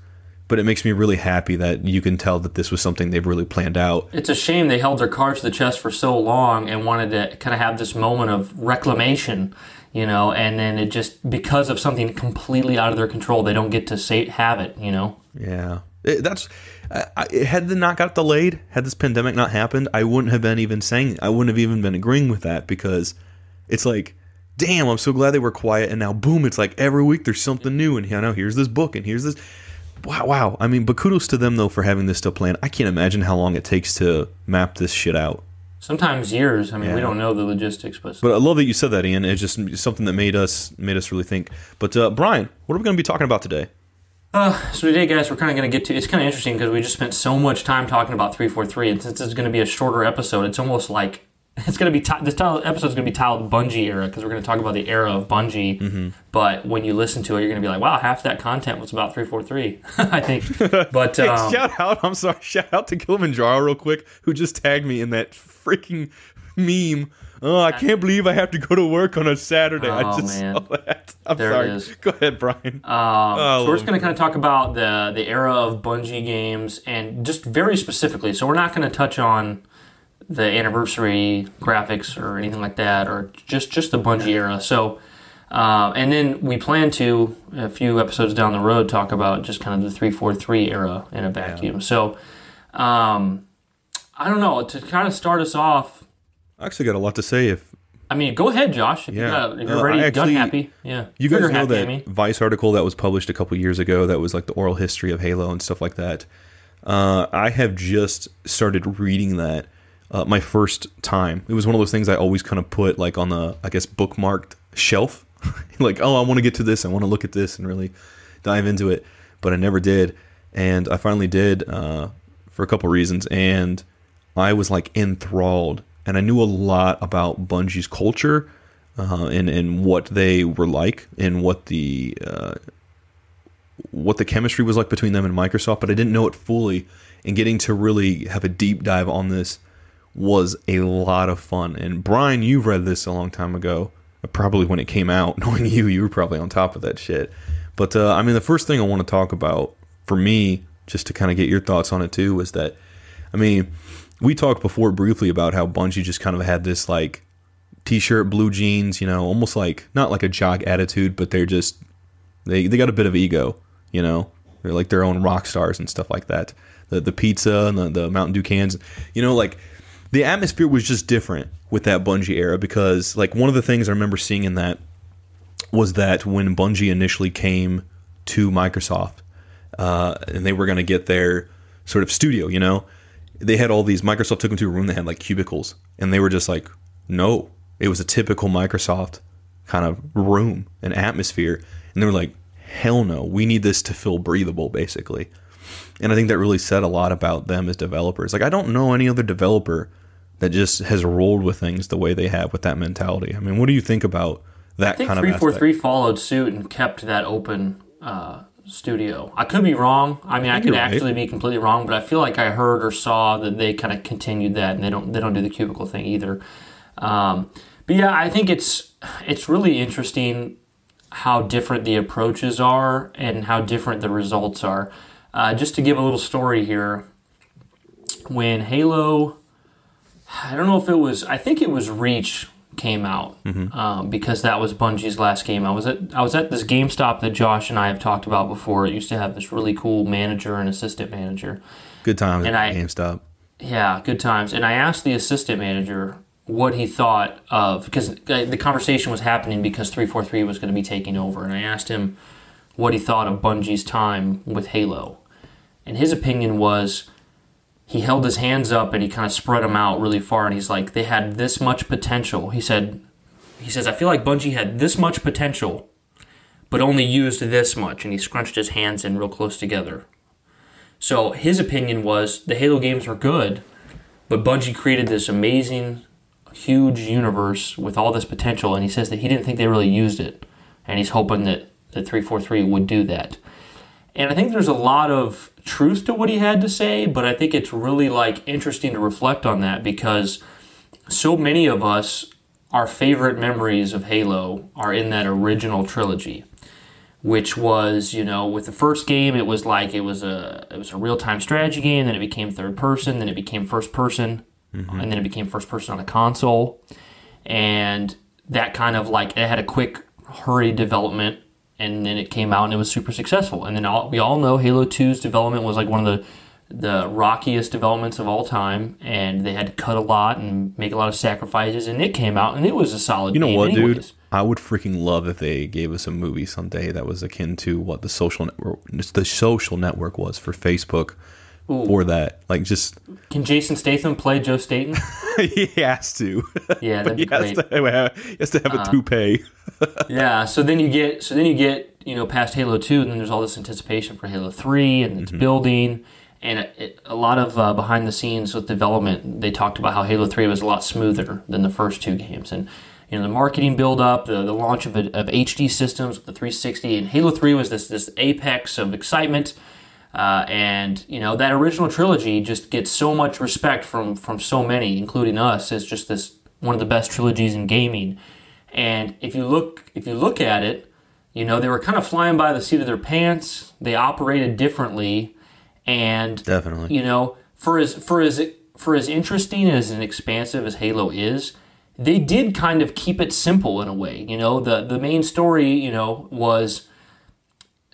but it makes me really happy that you can tell that this was something they've really planned out. It's a shame they held their cards to the chest for so long and wanted to kind of have this moment of reclamation, you know, and then it just because of something completely out of their control, they don't get to say have it, you know. Yeah. It, that's I, had the not got delayed, had this pandemic not happened, I wouldn't have been even saying, I wouldn't have even been agreeing with that because it's like, damn, I'm so glad they were quiet, and now boom, it's like every week there's something new, and you know, here's this book, and here's this. Wow, wow. I mean, but kudos to them though for having this still planned. I can't imagine how long it takes to map this shit out. Sometimes years. I mean, yeah. we don't know the logistics, but but I love that you said that, Ian. It's just something that made us made us really think. But uh, Brian, what are we going to be talking about today? Uh, so today, guys, we're kind of going to get to. It's kind of interesting because we just spent so much time talking about three four three, and since it's going to be a shorter episode, it's almost like it's going to be t- this episode is going to be titled Bungie era because we're going to talk about the era of Bungie. Mm-hmm. But when you listen to it, you're going to be like, "Wow, half that content was about three four three. I think. But hey, um, shout out! I'm sorry. Shout out to Kilimanjaro real quick, who just tagged me in that freaking meme Oh, I can't believe I have to go to work on a Saturday. Oh, I just man. saw that. I'm there sorry. It is. Go ahead, Brian. Um, oh, so we're just going to kind of talk about the the era of Bungie games and just very specifically. So we're not going to touch on the anniversary graphics or anything like that, or just just the Bungie era. So. Uh, and then we plan to a few episodes down the road talk about just kind of the 343 era in a vacuum. Yeah. So um, I don't know to kind of start us off I actually got a lot to say. If I mean, go ahead, Josh. If, yeah. you are ready, actually, done, happy. Yeah, you guys know that mean. Vice article that was published a couple years ago that was like the oral history of Halo and stuff like that. Uh, I have just started reading that uh, my first time. It was one of those things I always kind of put like on the I guess bookmarked shelf. like, oh, I want to get to this. I want to look at this and really dive into it, but I never did. And I finally did uh, for a couple reasons, and I was like enthralled and I knew a lot about Bungie's culture uh, and and what they were like and what the uh, what the chemistry was like between them and Microsoft, but I didn't know it fully. And getting to really have a deep dive on this was a lot of fun. And Brian, you've read this a long time ago, probably when it came out. Knowing you, you were probably on top of that shit. But uh, I mean, the first thing I want to talk about for me, just to kind of get your thoughts on it too, was that I mean we talked before briefly about how Bungie just kind of had this like t-shirt, blue jeans, you know, almost like not like a jock attitude, but they're just they they got a bit of ego, you know. They're like their own rock stars and stuff like that. The the pizza and the, the Mountain Dew cans, you know, like the atmosphere was just different with that Bungie era because like one of the things I remember seeing in that was that when Bungie initially came to Microsoft uh, and they were going to get their sort of studio, you know, they had all these Microsoft took them to a room that had like cubicles, and they were just like, no, it was a typical Microsoft kind of room and atmosphere, and they were like, hell no, we need this to feel breathable, basically. And I think that really said a lot about them as developers. Like I don't know any other developer that just has rolled with things the way they have with that mentality. I mean, what do you think about that I think kind of three four aspect. followed suit and kept that open uh, studio. I could be wrong. I mean, I, think could you're right. actually be completely wrong, but I feel like I heard or saw that they kind of continued that, and they don't they don't do the cubicle thing either. Um, but yeah, I think it's it's really interesting how different the approaches are and how different the results are. Uh, just to give a little story here, when Halo, I don't know if it was, I think it was Reach came out um, because that was Bungie's last game. I was at I was at this GameStop that Josh and I have talked about before. It used to have this really cool manager and assistant manager. Good times And at I- GameStop. Yeah, good times. And I asked the assistant manager what he thought of because the conversation was happening because 343 was going to be taking over and I asked him what he thought of Bungie's time with Halo. And his opinion was he held his hands up and he kind of spread them out really far and he's like they had this much potential. He said he says I feel like Bungie had this much potential but only used this much and he scrunched his hands in real close together. So his opinion was the Halo games were good, but Bungie created this amazing, huge universe with all this potential, and he says that he didn't think they really used it, and he's hoping that that 343 would do that. And I think there's a lot of truth to what he had to say, but I think it's really like interesting to reflect on that because so many of us, our favorite memories of Halo are in that original trilogy which was you know with the first game it was like it was a it was a real time strategy game then it became third person then it became first person mm-hmm. and then it became first person on a console. And that kind of like it had a quick hurry development and then it came out and it was super successful and then all, we all know Halo 2's development was like one of the the rockiest developments of all time and they had to cut a lot and make a lot of sacrifices and it came out and it was a solid You know game what, anyways. dude? I would freaking love if they gave us a movie someday that was akin to what the social network, the social network was for Facebook. For that, like, just Can Jason Statham play Joe Staten? he has to. Yeah, that'd be he has to have, he has to have a toupee. Yeah, so then you get so then you get you know past Halo Two, and then there's all this anticipation for Halo Three, and it's building, and it, it, a lot of uh, behind the scenes with development. They talked about how Halo Three was a lot smoother than the first two games, and you know the marketing build up, the, the launch of, of HD systems with the 360, and Halo Three was this this apex of excitement. Uh, and you know that original trilogy just gets so much respect from from so many, including us, as just this one of the best trilogies in gaming. And if you look if you look at it, you know they were kind of flying by the seat of their pants. They operated differently, and Definitely. you know for as for as for as interesting as and expansive as Halo is, they did kind of keep it simple in a way. You know the the main story you know was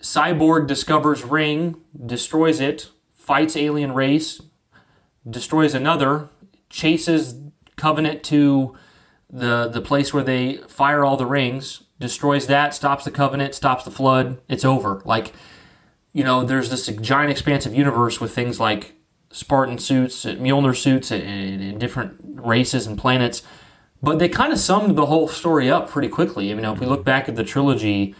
Cyborg discovers Ring, destroys it, fights alien race, destroys another, chases Covenant to the the place where they fire all the rings, destroys that, stops the Covenant, stops the flood. It's over. Like, you know, there's this giant expansive universe with things like Spartan suits, uh, Mjolnir suits, uh, and, and different races and planets. But they kind of summed the whole story up pretty quickly. I mean, if we look back at the trilogy,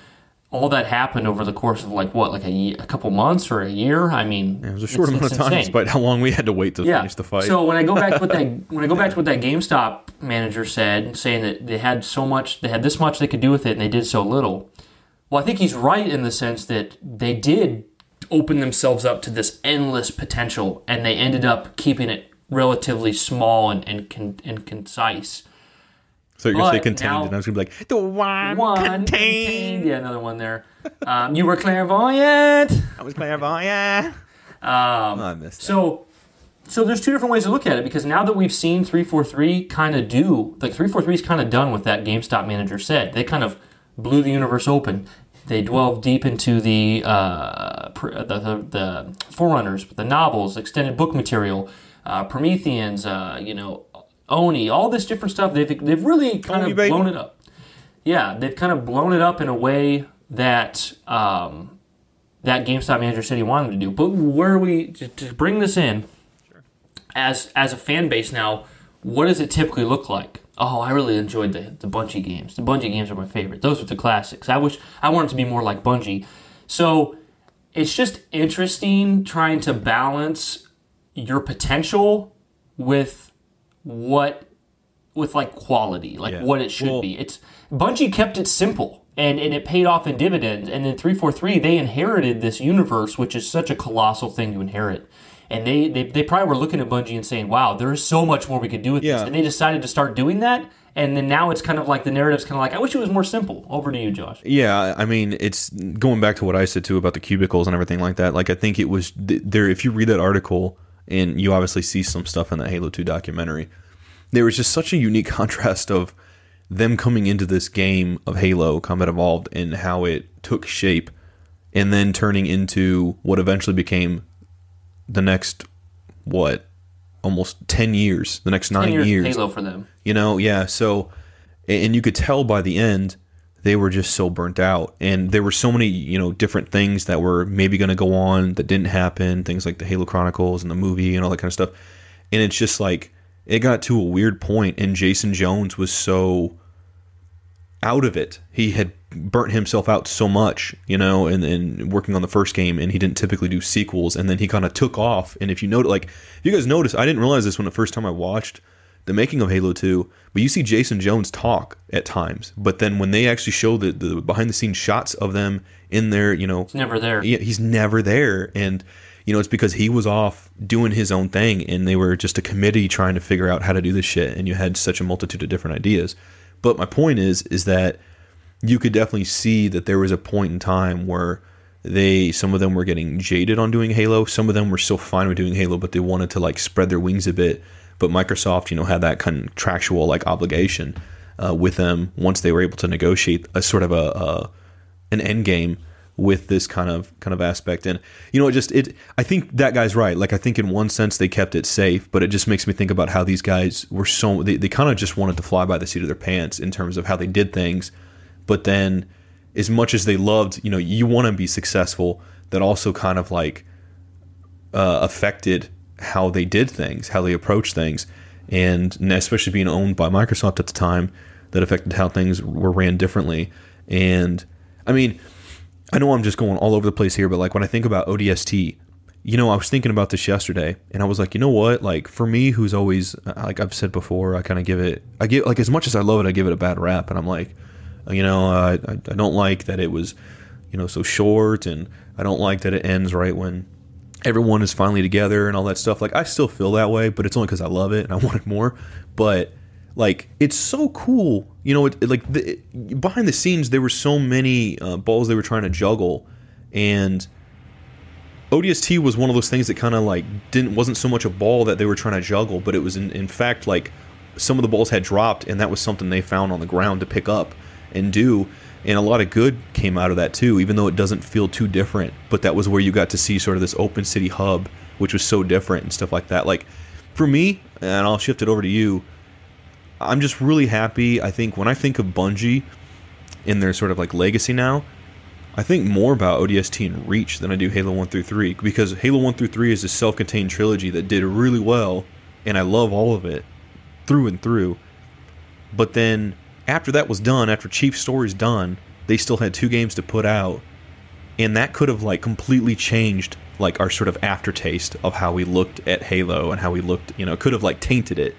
all that happened over the course of like what, like a, a couple months or a year. I mean, It was a short it's- amount of time, insane. despite how long we had to wait to finish the fight. So when I go back to what that when I go back to what that GameStop manager said, saying that they had so much, they had this much they could do with it, and they did so little. Well, I think he's right in the sense that they did open themselves up to this endless potential, and they ended up keeping it relatively small and and, con, and concise. So you're gonna say contained, now- and I was gonna be like, the one, One contained. Yeah, another one there. Um, you were clairvoyant. I was clairvoyant. Um, Oh, I missed that. So, so there's two different ways to look at it because now that we've seen 343 kind of do, like 343 is kind of done with that GameStop manager said. They kind of blew the universe open. They delved deep into the uh, pr- the, the, the Forerunners, the novels, extended book material, uh, Prometheans, uh, you know, Oni, all this different stuff. They've they've really kind Oni, of baby. blown it up. Yeah, they've kind of blown it up in a way that um, that GameStop manager said he wanted to do. But where are we to, to bring this in as as a fan base now? What does it typically look like? Oh, I really enjoyed the the Bungie games. The Bungie games are my favorite. Those are the classics. I wish I want it to be more like Bungie. So it's just interesting trying to balance your potential with what with like quality, like Yeah. what it should Well- be. It's Bungie kept it simple and, and it paid off in dividends. And then 343, they inherited this universe, which is such a colossal thing to inherit. And they, they, they probably were looking at Bungie and saying, wow, there's so much more we could do with Yeah. this. And they decided to start doing that. And then now it's kind of like the narrative's kind of like, I wish it was more simple. Over to you, Josh. Yeah, I mean, it's going back to what I said too about the cubicles and everything like that. Like, I think it was th- there. If you read that article and you obviously see some stuff in that Halo Two documentary, there was just such a unique contrast of them coming into this game of Halo Combat Evolved and how it took shape, and then turning into what eventually became the next what almost 10 years the next nine 10 years, years Halo for them. you know, yeah. So, and you could tell by the end they were just so burnt out, and there were so many, you know, different things that were maybe going to go on that didn't happen. Things like the Halo Chronicles and the movie and all that kind of stuff. And it's just like it got to a weird point, and Jason Jones was so out of it. He had burnt himself out so much, you know, and, and working on the first game, and he didn't typically do sequels, and then he kind of took off. And if you note, like, if you guys notice, I didn't realize this when the first time I watched the making of Halo 2, but you see Jason Jones talk at times, but then when they actually show the, the behind the scenes shots of them in there, you know, It's never there. yeah, he's never there, and you know it's because he was off doing his own thing, and they were just a committee trying to figure out how to do this shit, and you had such a multitude of different ideas. But my point is, is that you could definitely see that there was a point in time where they, some of them were getting jaded on doing Halo, some of them were still fine with doing Halo, but they wanted to like spread their wings a bit. But Microsoft, you know, had that contractual like obligation uh, with them once they were able to negotiate a sort of a, a an end game with this kind of kind of aspect. And you know it just it i think that guy's right. Like i think in one sense they kept it safe but it just makes me think about how these guys were so they, they kind of just wanted to fly by the seat of their pants in terms of how they did things. But then as much as they loved you know you want to be successful that also kind of like uh, affected how they did things, how they approached things, and especially being owned by Microsoft at the time, that affected how things were ran differently. And I mean, I know I'm just going all over the place here, but like when I think about ODST, you know, I was thinking about this yesterday, and I was like, you know what? Like for me, who's always uh, like I've said before, I kind of give it, I give like as much as I love it, I give it a bad rap, and I'm like, you know, I I I don't like that it was, you know, so short, and I don't like that it ends right when everyone is finally together and all that stuff. Like I still feel that way, but it's only because I love it and I wanted more. But like it's so cool, you know. It, it- like the, it- behind the scenes, there were so many uh, balls they were trying to juggle, and ODST was one of those things that kind of like didn't wasn't so much a ball that they were trying to juggle, but it was in, in fact like some of the balls had dropped, and that was something they found on the ground to pick up and do. And a lot of good came out of that too, even though it doesn't feel too different. But that was where you got to see sort of this open city hub, which was so different and stuff like that. Like for me, and I'll shift it over to you. I'm just really happy. I think when I think of Bungie in their sort of like legacy now, I think more about ODST and Reach than I do Halo 1 through 3 because Halo 1 through 3 is a self-contained trilogy that did really well and I love all of it through and through. But then after that was done, after Chief Story's done, they still had two games to put out and that could have like completely changed like our sort of aftertaste of how we looked at Halo and how we looked, you know, could have like tainted it.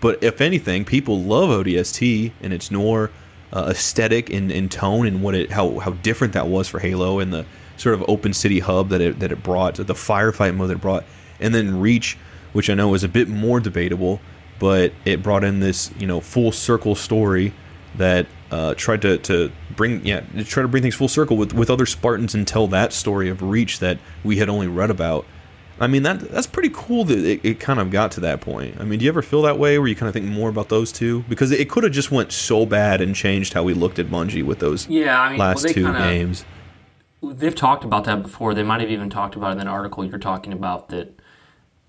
But if anything, people love ODST and its Noir uh, aesthetic and, and tone and what it how how different that was for Halo and the sort of open city hub that it that it brought, the firefight mode that it brought, and then Reach, which I know is a bit more debatable, but it brought in this you know full circle story that uh, tried to, to bring yeah try to bring things full circle with, with other Spartans and tell that story of Reach that we had only read about. I mean that that's pretty cool that it, it kind of got to that point. I mean, do you ever feel that way where you kind of think more about those two because it could have just went so bad and changed how we looked at Bungie with those Yeah, I mean, last well, two kinda, games. They've talked about that before. They might have even talked about it in an article you're talking about that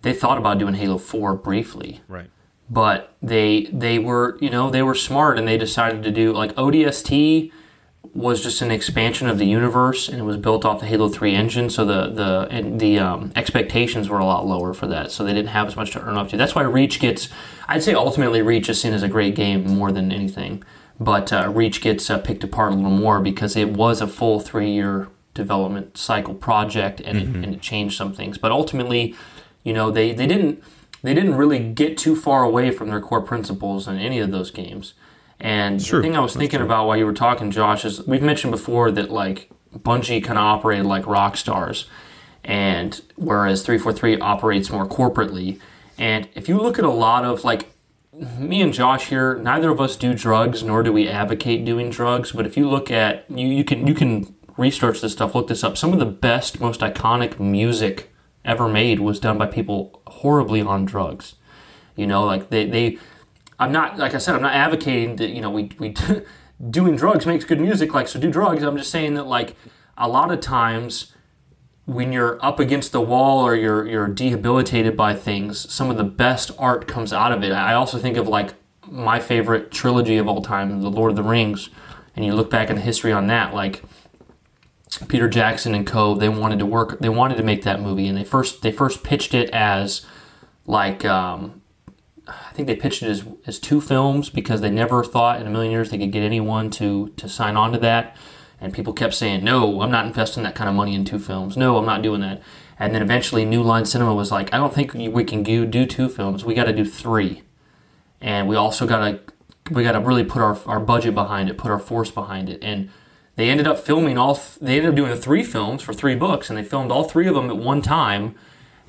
they thought about doing Halo 4 briefly. Right. But they they were you know they were smart and they decided to do like ODST was just an expansion of the universe and it was built off the Halo 3 engine so the the and the um, expectations were a lot lower for that so they didn't have as much to earn up to. That's why Reach gets I'd say ultimately Reach is seen as a great game more than anything but uh, Reach gets uh, picked apart a little more because it was a full three year development cycle project and, it, and it changed some things but ultimately you know they, they didn't they didn't really get too far away from their core principles in any of those games. And True. the thing I was That's thinking true. about while you were talking, Josh, is we've mentioned before that like Bungie kind of operated like rock stars, and whereas 343 operates more corporately. And if you look at a lot of like me and Josh here, neither of us do drugs, nor do we advocate doing drugs. But if you look at you, you can you can research this stuff, look this up. Some of the best, most iconic music ever made was done by people horribly on drugs. You know, like they they. I'm not like I said. I'm not advocating that you know we we doing drugs makes good music. Like so, do drugs. I'm just saying that like a lot of times when you're up against the wall or you're you're debilitated by things, some of the best art comes out of it. I also think of like my favorite trilogy of all time, The Lord of the Rings, and you look back in the history on that, like Peter Jackson and co. They wanted to work. They wanted to make that movie, and they first they first pitched it as like um, I think they pitched it as, as two films because they never thought in a million years they could get anyone to to sign on to that. And people kept saying, "No, I'm not investing that kind of money in two films. No, I'm not doing that." And then eventually, New Line Cinema was like, "I don't think we can do do two films. We got to do three. And we also got to we got to really put our our budget behind it, put our force behind it." And they ended up filming all. Th- they ended up doing three films for three books, and they filmed all three of them at one time.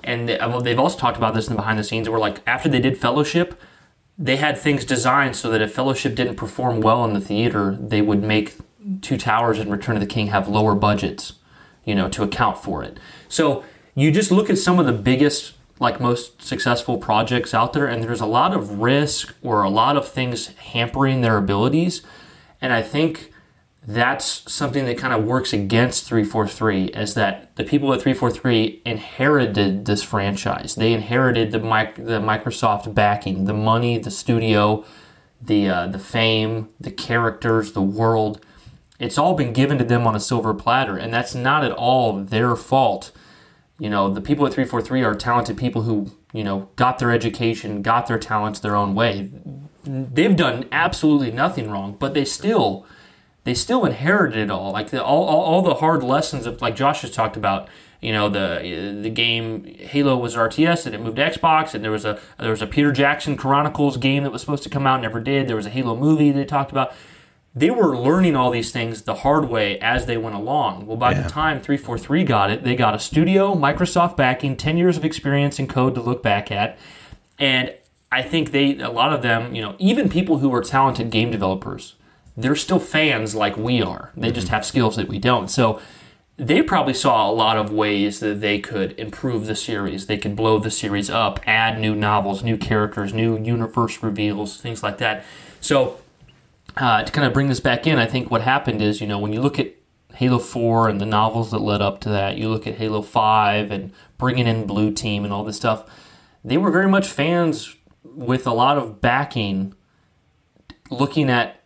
And they, they've also talked about this in the behind the scenes. Where like after they did Fellowship, they had things designed so that if Fellowship didn't perform well in the theater, they would make Two Towers and Return of the King have lower budgets, you know, to account for it. So you just look at some of the biggest, like most successful projects out there, and there's a lot of risk or a lot of things hampering their abilities. And I think that's something that kind of works against 343 is that the people at 343 inherited this franchise. They inherited the mic- the Microsoft backing, the money, the studio, the uh, the fame, the characters, the world. It's all been given to them on a silver platter, and that's not at all their fault. You know, the people at 343 are talented people who, you know, got their education, got their talents their own way. They've done absolutely nothing wrong, but they still they still inherited it all. Like the, all, all, all the hard lessons of like Josh has talked about. You know the the game Halo was RTS and it moved to Xbox and there was a there was a Peter Jackson Chronicles game that was supposed to come out never did. There was a Halo movie they talked about. They were learning all these things the hard way as they went along. Well, by Yeah. the time 343 got it, they got a studio, Microsoft backing, 10 years of experience in code to look back at. And I think they, a lot of them, you know, even people who are talented game developers, they're still fans like we are. They just have skills that we don't. So they probably saw a lot of ways that they could improve the series. They could blow the series up, add new novels, new characters, new universe reveals, things like that. So uh, to kind of bring this back in, I think what happened is, you know, when you look at Halo 4 and the novels that led up to that, you look at Halo 5 and bringing in Blue Team and all this stuff, they were very much fans with a lot of backing, looking at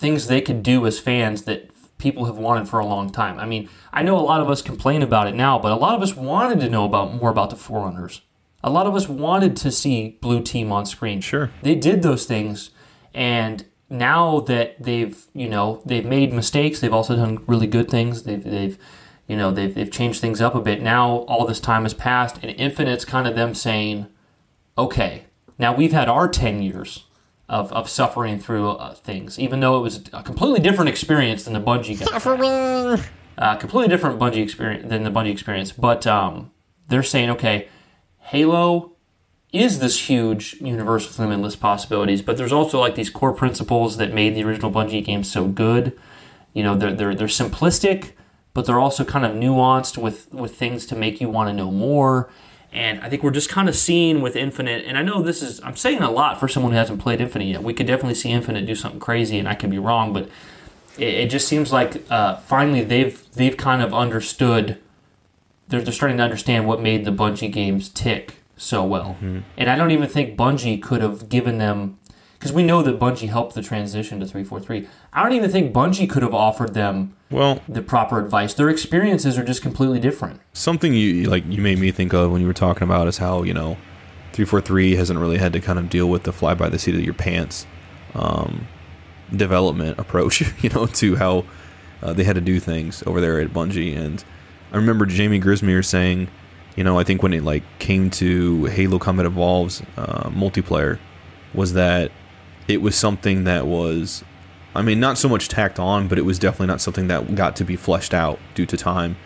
things they could do as fans that people have wanted for a long time. I mean, I know a lot of us complain about it now, but a lot of us wanted to know about more about the Forerunners. A lot of us wanted to see Blue Team on screen. Sure. They did those things and now that they've, you know, they've made mistakes, they've also done really good things. They've they've you know, they've, they've changed things up a bit. Now all this time has passed and Infinite's kind of them saying, okay, now we've had our 10 years of, of suffering through uh, things, even though it was a completely different experience than the Bungie got. Suffering. Uh, completely different Bungie experience than the Bungie experience. But um, they're saying, okay, Halo is this huge universe with limitless possibilities, but there's also like these core principles that made the original Bungie game so good. You know, they're they're they're simplistic, but they're also kind of nuanced with with things to make you want to know more. And I think we're just kind of seeing with Infinite, and I know this is I'm saying a lot for someone who hasn't played Infinite yet. We could definitely see Infinite do something crazy, and I could be wrong, but it, it just seems like uh, finally they've they've kind of understood. They're, they're starting to understand what made the Bungie games tick so well, and I don't even think Bungie could have given them because we know that Bungie helped the transition to three four three. I don't even think Bungie could have offered them Well, the proper advice. Their experiences are just completely different. something you like you made me think of when you were talking about is how you know 343 hasn't really had to kind of deal with the fly by the seat of your pants um, development approach you know to how uh, they had to do things over there at bungie and i remember Jaime Griesemer saying you know, I think when it like came to Halo Combat Evolves uh, multiplayer, was that it was something that was, I mean, not so much tacked on, but it was definitely not something that got to be fleshed out due to time.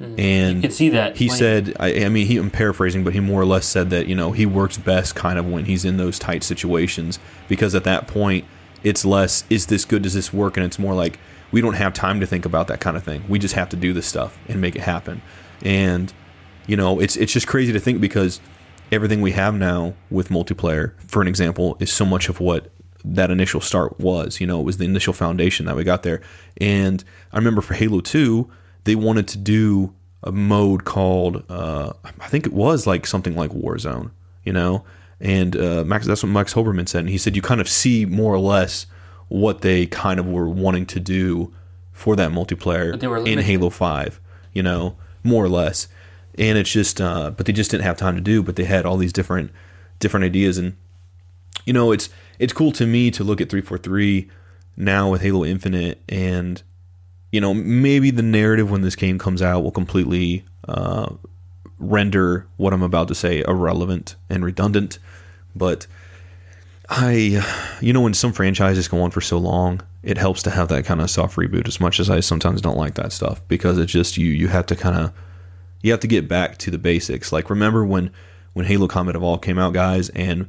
Mm. And You could see that. he said, I, I mean, he, I'm paraphrasing, but he more or less said that you know he works best kind of when he's in those tight situations because at that point it's less is this good, does this work, and it's more like we don't have time to think about that kind of thing. We just have to do this stuff and make it happen. And you know, it's it's just crazy to think because everything we have now with multiplayer, for an example, is so much of what that initial start was. You know, it was the initial foundation that we got there. And I remember for Halo 2, they wanted to do a mode called, uh, I think it was like something like Warzone, you know? And uh, Max, that's what Max Hoberman said. And he said you kind of see more or less what they kind of were wanting to do for that multiplayer in. Halo 5, you know, more or less. And it's just, uh, but they just didn't have time to do, but they had all these different, different ideas. And, you know, it's, it's cool to me to look at 343 now with Halo Infinite and, you know, maybe the narrative when this game comes out will completely uh, render what I'm about to say irrelevant and redundant. But I, you know, when some franchises go on for so long, it helps to have that kind of soft reboot. As much as I sometimes don't like that stuff because it's just you. You have to kind of, you have to get back to the basics. Like remember when when Halo Combat Evolved came out, guys, and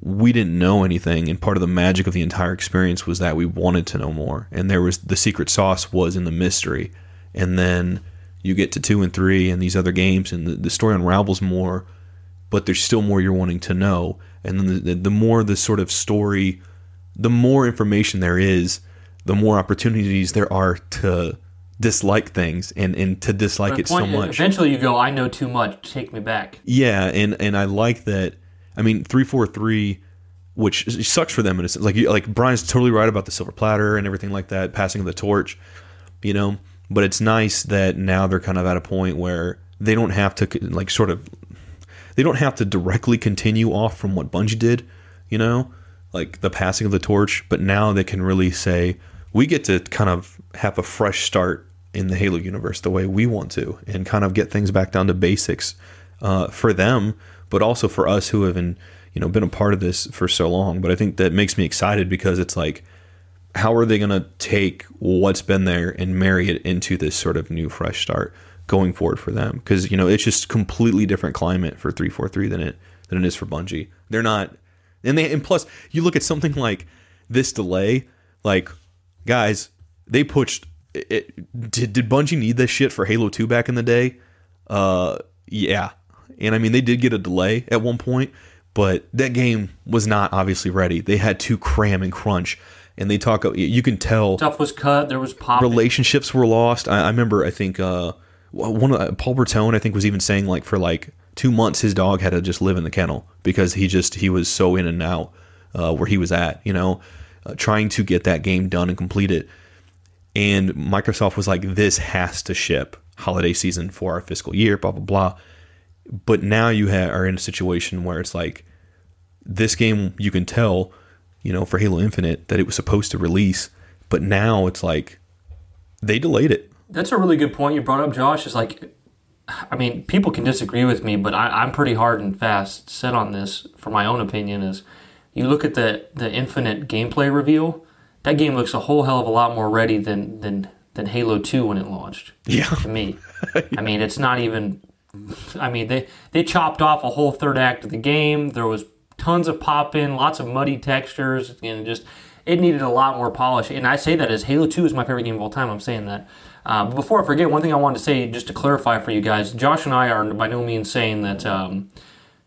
we didn't know anything, and part of the magic of the entire experience was that we wanted to know more, and there was the secret sauce was in the mystery, and then you get to two and three and these other games, and the, the story unravels more but there's still more you're wanting to know. And then the, the, the more the sort of story, the more information there is, the more opportunities there are to dislike things and, and to dislike it so much. Eventually, you go, I know too much. Take me back. Yeah, and and I like that. I mean, three four three, which sucks for them in a sense. Like like Brian's totally right about the silver platter and everything like that, passing of the torch, you know. But it's nice that now they're kind of at a point where they don't have to like sort of, they don't have to directly continue off from what Bungie did, you know, like the passing of the torch. But now they can really say we get to kind of have a fresh start in the Halo universe the way we want to, and kind of get things back down to basics uh, for them, but also for us who have been, you know, been a part of this for so long. But I think that makes me excited because it's like, how are they going to take what's been there and marry it into this sort of new, fresh start going forward for them? Because you know, it's just completely different climate for three four three than it than it is for Bungie. They're not, and they and plus you look at something like this delay, like guys, they pushed. It, it- did did Bungie need this shit for Halo Two back in the day? Uh, yeah, and I mean they did get a delay at one point, but that game was not obviously ready. They had to cram and crunch, and they talk. You can tell Stuff was cut. There was pop. relationships were lost. I, I remember. I think uh, one of uh, Paul Bertone. I think was even saying like for like two months his dog had to just live in the kennel because he just he was so in and out uh, where he was at. You know, uh, trying to get that game done and complete it. And Microsoft was like, "This has to ship holiday season for our fiscal year." Blah blah blah. But now you ha- are in a situation where it's like this game you can tell, you know, for Halo Infinite that it was supposed to release, but now it's like they delayed it. That's a really good point you brought up, Josh. Is like, I mean, people can disagree with me, but I, I'm pretty hard and fast set on this. For my own opinion, is you look at the the Infinite gameplay reveal. That game looks a whole hell of a lot more ready than than than Halo Two when it launched. Yeah. to me. I mean, it's not even. I mean, they they chopped off a whole third act of the game. There was tons of pop in, lots of muddy textures, and just it needed a lot more polish. And I say that as Halo Two is my favorite game of all time. I'm saying that. Uh, but before I forget, one thing I wanted to say, just to clarify for you guys, Josh and I are by no means saying that um,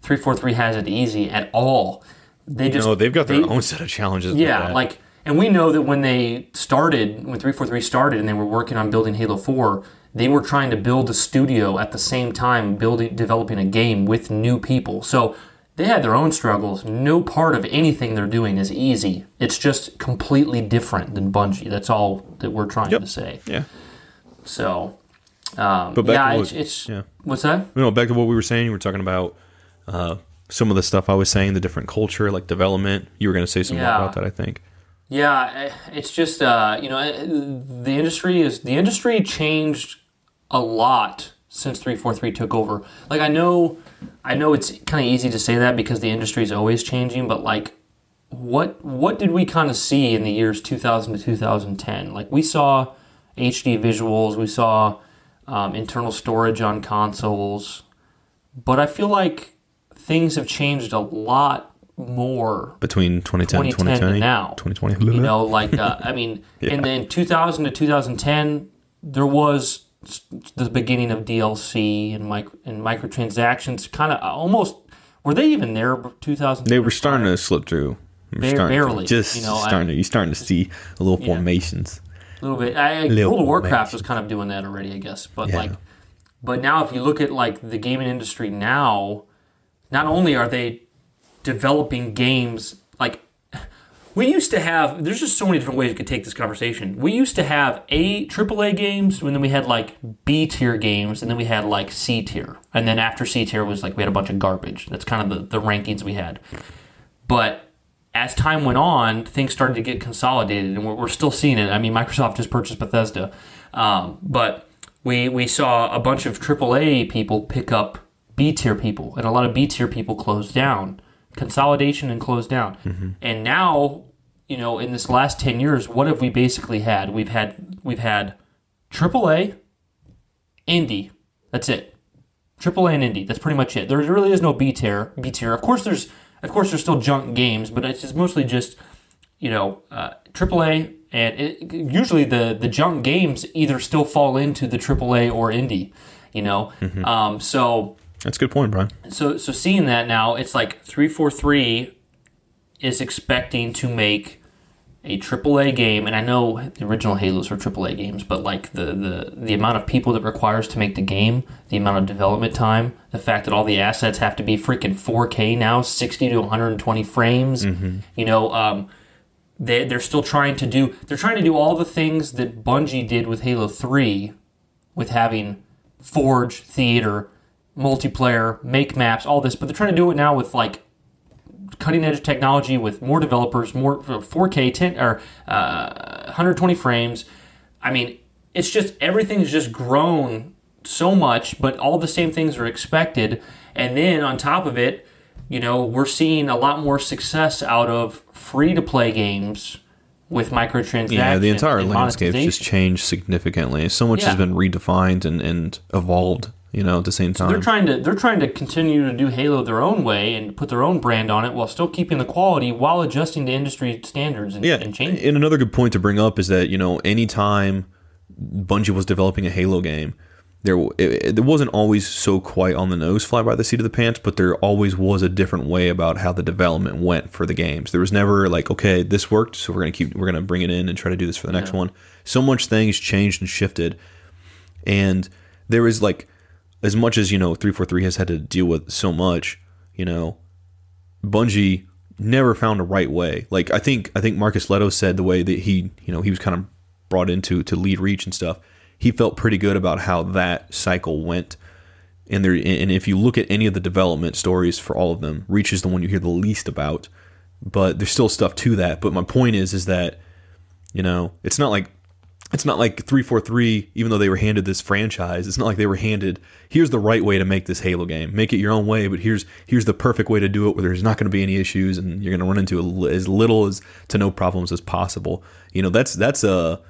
343 has it easy at all. They just No, they've got their they- own set of challenges. yeah, like, and we know that when they started, when 343 started and they were working on building Halo 4, they were trying to build a studio at the same time, building, developing a game with new people. So they had their own struggles. No part of anything they're doing is easy. It's just completely different than Bungie. That's all that we're trying Yep. to say. yeah. So, um, But back yeah, to what- it's yeah. what's that? No, back to what we were saying. You were talking about uh, some of the stuff I was saying, the different culture, like development. You were going to say some Yeah. more about that, I think. Yeah, eh, it's just uh, you know eh, the industry is the industry changed a lot since 343 took over. Like I know I know it's kind of easy to say that because the industry is always changing, but like what what did we kind of see in the years 2000 to 2010? Like we saw HD visuals, we saw um, internal storage on consoles, but I feel like things have changed a lot more Between 2010 and 2010 to 2020. now. 2020. You know, like uh, I mean, and then 2000 to 2010, there was the beginning of DLC and micro and microtransactions. Kind of almost were they even there? 2000. They were starting to slip through. Bare- starting to- barely, just you know, I- to, you're starting to see a little formations. A little bit. I, Little World of Warcraft was kind of doing that already, I guess. But Yeah. like, but now if you look at like the gaming industry now, not only are they developing games we used to have. There's just so many different ways you could take this conversation. We used to have A AAA games, and then we had like B tier games, and then we had like C tier, and then after C tier was like we had a bunch of garbage. That's kind of the, the rankings we had. But as time went on, things started to get consolidated, and we're, we're still seeing it. I mean, Microsoft just purchased Bethesda, um, but we we saw a bunch of AAA people pick up B tier people, and a lot of B tier people closed down, consolidation and closed down. And now, you know, in this last ten years, what have we basically had? We've had we've had AAA, indie. That's it. AAA and indie. That's pretty much it. There really is no B tier. B tier. Of course, there's of course there's still junk games, but it's just mostly just you know uh, AAA and it, usually the the junk games either still fall into the AAA or indie. You know, um, so That's a good point, Brian. so so seeing that now, it's like three four three is expecting to make a AAA game, and I know the original Halos were AAA games, but like the the the amount of people that requires to make the game, the amount of development time, the fact that all the assets have to be freaking 4K now, 60 to 120 frames, you know. Um, they, they're still trying to do they're trying to do all the things that Bungie did with Halo 3 with having Forge, Theater, multiplayer, make maps, all this, but they're trying to do it now with like cutting edge technology with more developers, more 4K, 10 or uh, 120 frames. I mean, it's just everything's just grown so much, but all the same things are expected. And then on top of it, you know, we're seeing a lot more success out of free to play games with microtransactions. Yeah, the entire and landscape's just changed significantly. So much has been redefined and, and evolved, you know, at the same time. They're trying to they're trying to continue to do Halo their own way and put their own brand on it while still keeping the quality while adjusting to industry standards and, yeah, and changing. and another good point to bring up is that you know anytime Bungie was developing a Halo game, there it, it wasn't always so quite on the nose, fly by the seat of the pants, but there always was a different way about how the development went for the games. There was never like, okay, this worked, so we're gonna keep we're gonna bring it in and try to do this for the next one. So much things changed and shifted, and there is like as much as you know 343 has had to deal with so much you know bungie never found a right way. Like i think i think Marcus Lehto said the way that he you know he was kind of brought into to lead reach and stuff he felt pretty good about how that cycle went. And there and if you look at any of the development stories for all of them reach is the one you hear the least about but there's still stuff to that. But my point is is that you know it's not like it's not like 343 even though they were handed this franchise it's not like they were handed here's the right way to make this halo game. Make it your own way but here's here's the perfect way to do it where there's not going to be any issues and you're going to run into a- as little as to no problems as possible. You know that's that's a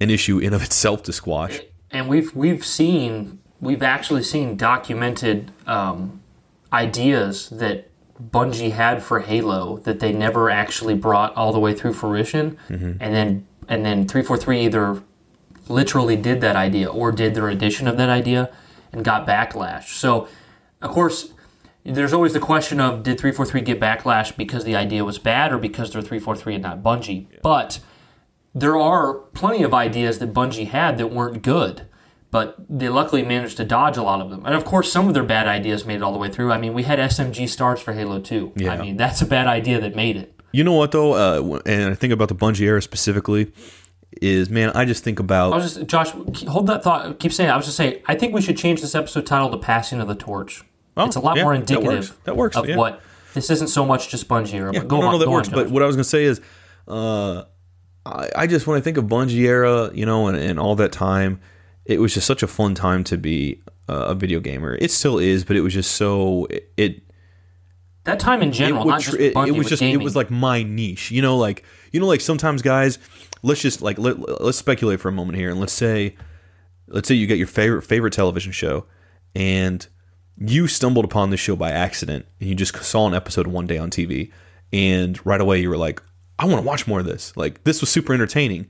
an issue in of itself to squash. And we've we've seen we've actually seen documented um, ideas that Bungie had for Halo that they never actually brought all the way through fruition, and then and then three four three either literally did that idea or did their edition of that idea and got backlash. So, of course. There's always the question of did 343 get backlash because the idea was bad or because they're 343 and not Bungie? But there are plenty of ideas that Bungie had that weren't good, but they luckily managed to dodge a lot of them. And of course, some of their bad ideas made it all the way through. I mean, we had SMG starts for Halo 2. Yeah. I mean, that's a bad idea that made it. You know what though uh, and i think about the bungie era specifically is man i just think about I was just, Josh, hold that thought. Keep saying. it. I was just saying. I think we should change this episode title to "Passing of the Torch." it's a lot Oh, yeah, more that indicative works. That works, of yeah. what this isn't so much just Bungie era. Yeah, but go no, on, no, that works. on, but what I was gonna say is, uh, I, I just when I think of Bungie era, you know, and, and all that time, it was just such a fun time to be a, a video gamer. It still is, but it was just so it. it That time in it, general, would tr- just it, it was just it was like my niche. You know like you know like sometimes guys let's just like let, let's speculate for a moment here and let's say let's say you get your favorite favorite television show and you stumbled upon this show by accident and you just saw an episode one day on TV and right away you were like I want to watch more of this. Like this was super entertaining.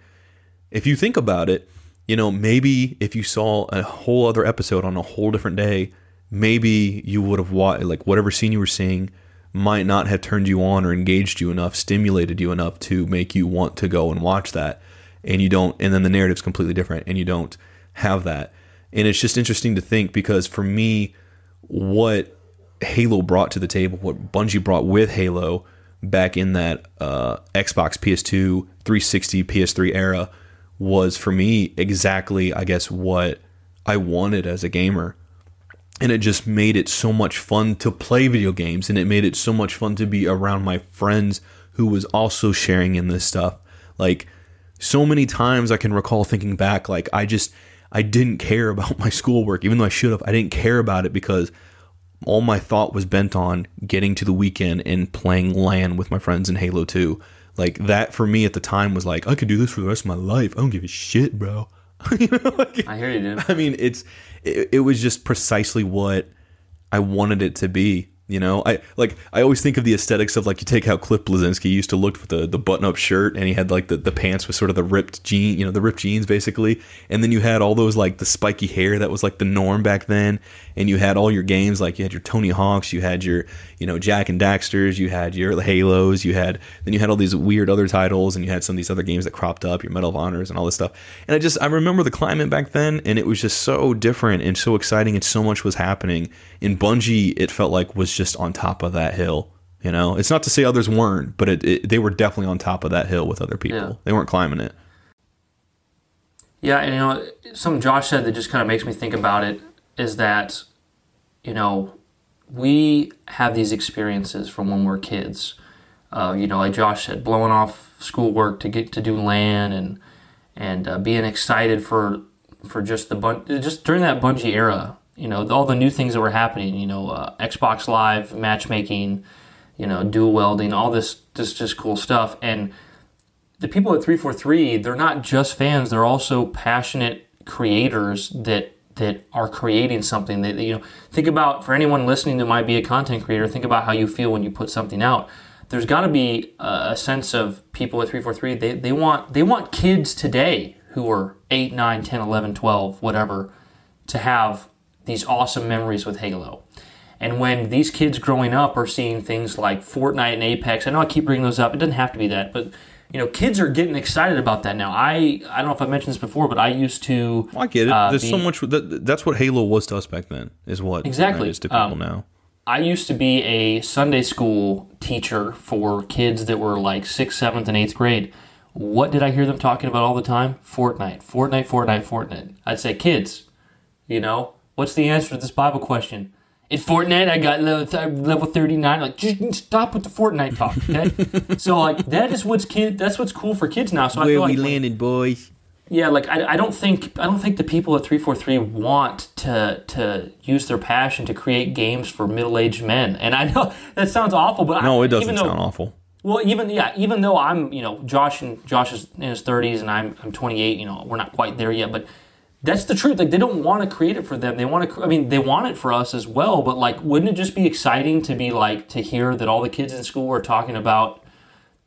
If you think about it you know maybe if you saw a whole other episode on a whole different day maybe you would have watched like whatever scene you were seeing might not have turned you on or engaged you enough stimulated you enough to make you want to go and watch that and you don't and then the narrative's completely different and you don't have that and it's just interesting to think because for me what Halo brought to the table, what Bungie brought with Halo back in that uh, Xbox, PS2, 360, PS3 era was for me exactly, I guess, what I wanted as a gamer. And it just made it so much fun to play video games, and it made it so much fun to be around my friends who was also sharing in this stuff. Like, so many times I can recall thinking back, like, I just, I didn't care about my schoolwork, even though I should have. I didn't care about it because all my thought was bent on getting to the weekend and playing LAN with my friends in Halo 2. Like that for me at the time was like, I could do this for the rest of my life. I don't give a shit, bro. you know, like, I hear you, dude. I mean, it's it, it was just precisely what I wanted it to be. You know, I like I always think of the aesthetics of like you take how Cliff Bleszinski used to look with the, the button up shirt and he had like the, the pants with sort of the ripped jean, you know, the ripped jeans basically. And then you had all those like the spiky hair that was like the norm back then. And you had all your games like you had your Tony Hawks, you had your, you know, Jak and Daxters, you had your Halos, you had then you had all these weird other titles and you had some of these other games that cropped up, your Medal of Honors and all this stuff. And I just I remember the climate back then and it was just so different and so exciting and so much was happening. In Bungie, it felt like was just on top of that hill. You know, it's not to say others weren't, but it, it, they were definitely on top of that hill with other people. Yeah. They weren't climbing it. Yeah, and you know, something Josh said that just kind of makes me think about it is that, you know, we have these experiences from when we're kids. Uh, you know, like Josh said, blowing off schoolwork to get to do LAN and and uh, being excited for for just the bun- just during that Bungie era. You know, all the new things that were happening. You know, uh, Xbox Live matchmaking, you know, dual wielding, all this just just cool stuff and the people at 343 they're not just fans they're also passionate creators that that are creating something that you know think about for anyone listening that might be a content creator think about how you feel when you put something out there's got to be a, a sense of people at 343 they, they want they want kids today who are 8 9 10 11 12 whatever to have these awesome memories with halo and when these kids growing up are seeing things like Fortnite and Apex, I know I keep bringing those up. It doesn't have to be that, but you know, kids are getting excited about that now. I I don't know if I mentioned this before, but I used to. Well, I get it. uh, There's so much. That, that's what Halo was to us back then. Is what Exactly. it is to people Um, now. I used to be a Sunday school teacher for kids that were like sixth, seventh, and eighth grade. What did I hear them talking about all the time? Fortnite, Fortnite, Fortnite, Fortnite. I'd say, kids, you know, what's the answer to this Bible question? In Fortnite, I got level, th- level 39. Like, just stop with the Fortnite talk, okay? so, like, that is what's kid. That's what's cool for kids now. So I feel like when- landed, boys. yeah, like I, I don't think I don't think the people at three four three want to to use their passion to create games for middle aged men. And I know that sounds awful, but No, I, it doesn't though, sound awful. Well, even yeah, even though I'm you know Josh and Josh is in his thirties and I'm I'm 28. You know we're not quite there yet, but that's the truth. Like they don't want to create it for them. They want to. I mean, they want it for us as well. But like, wouldn't it just be exciting to be like to hear that all the kids in school are talking about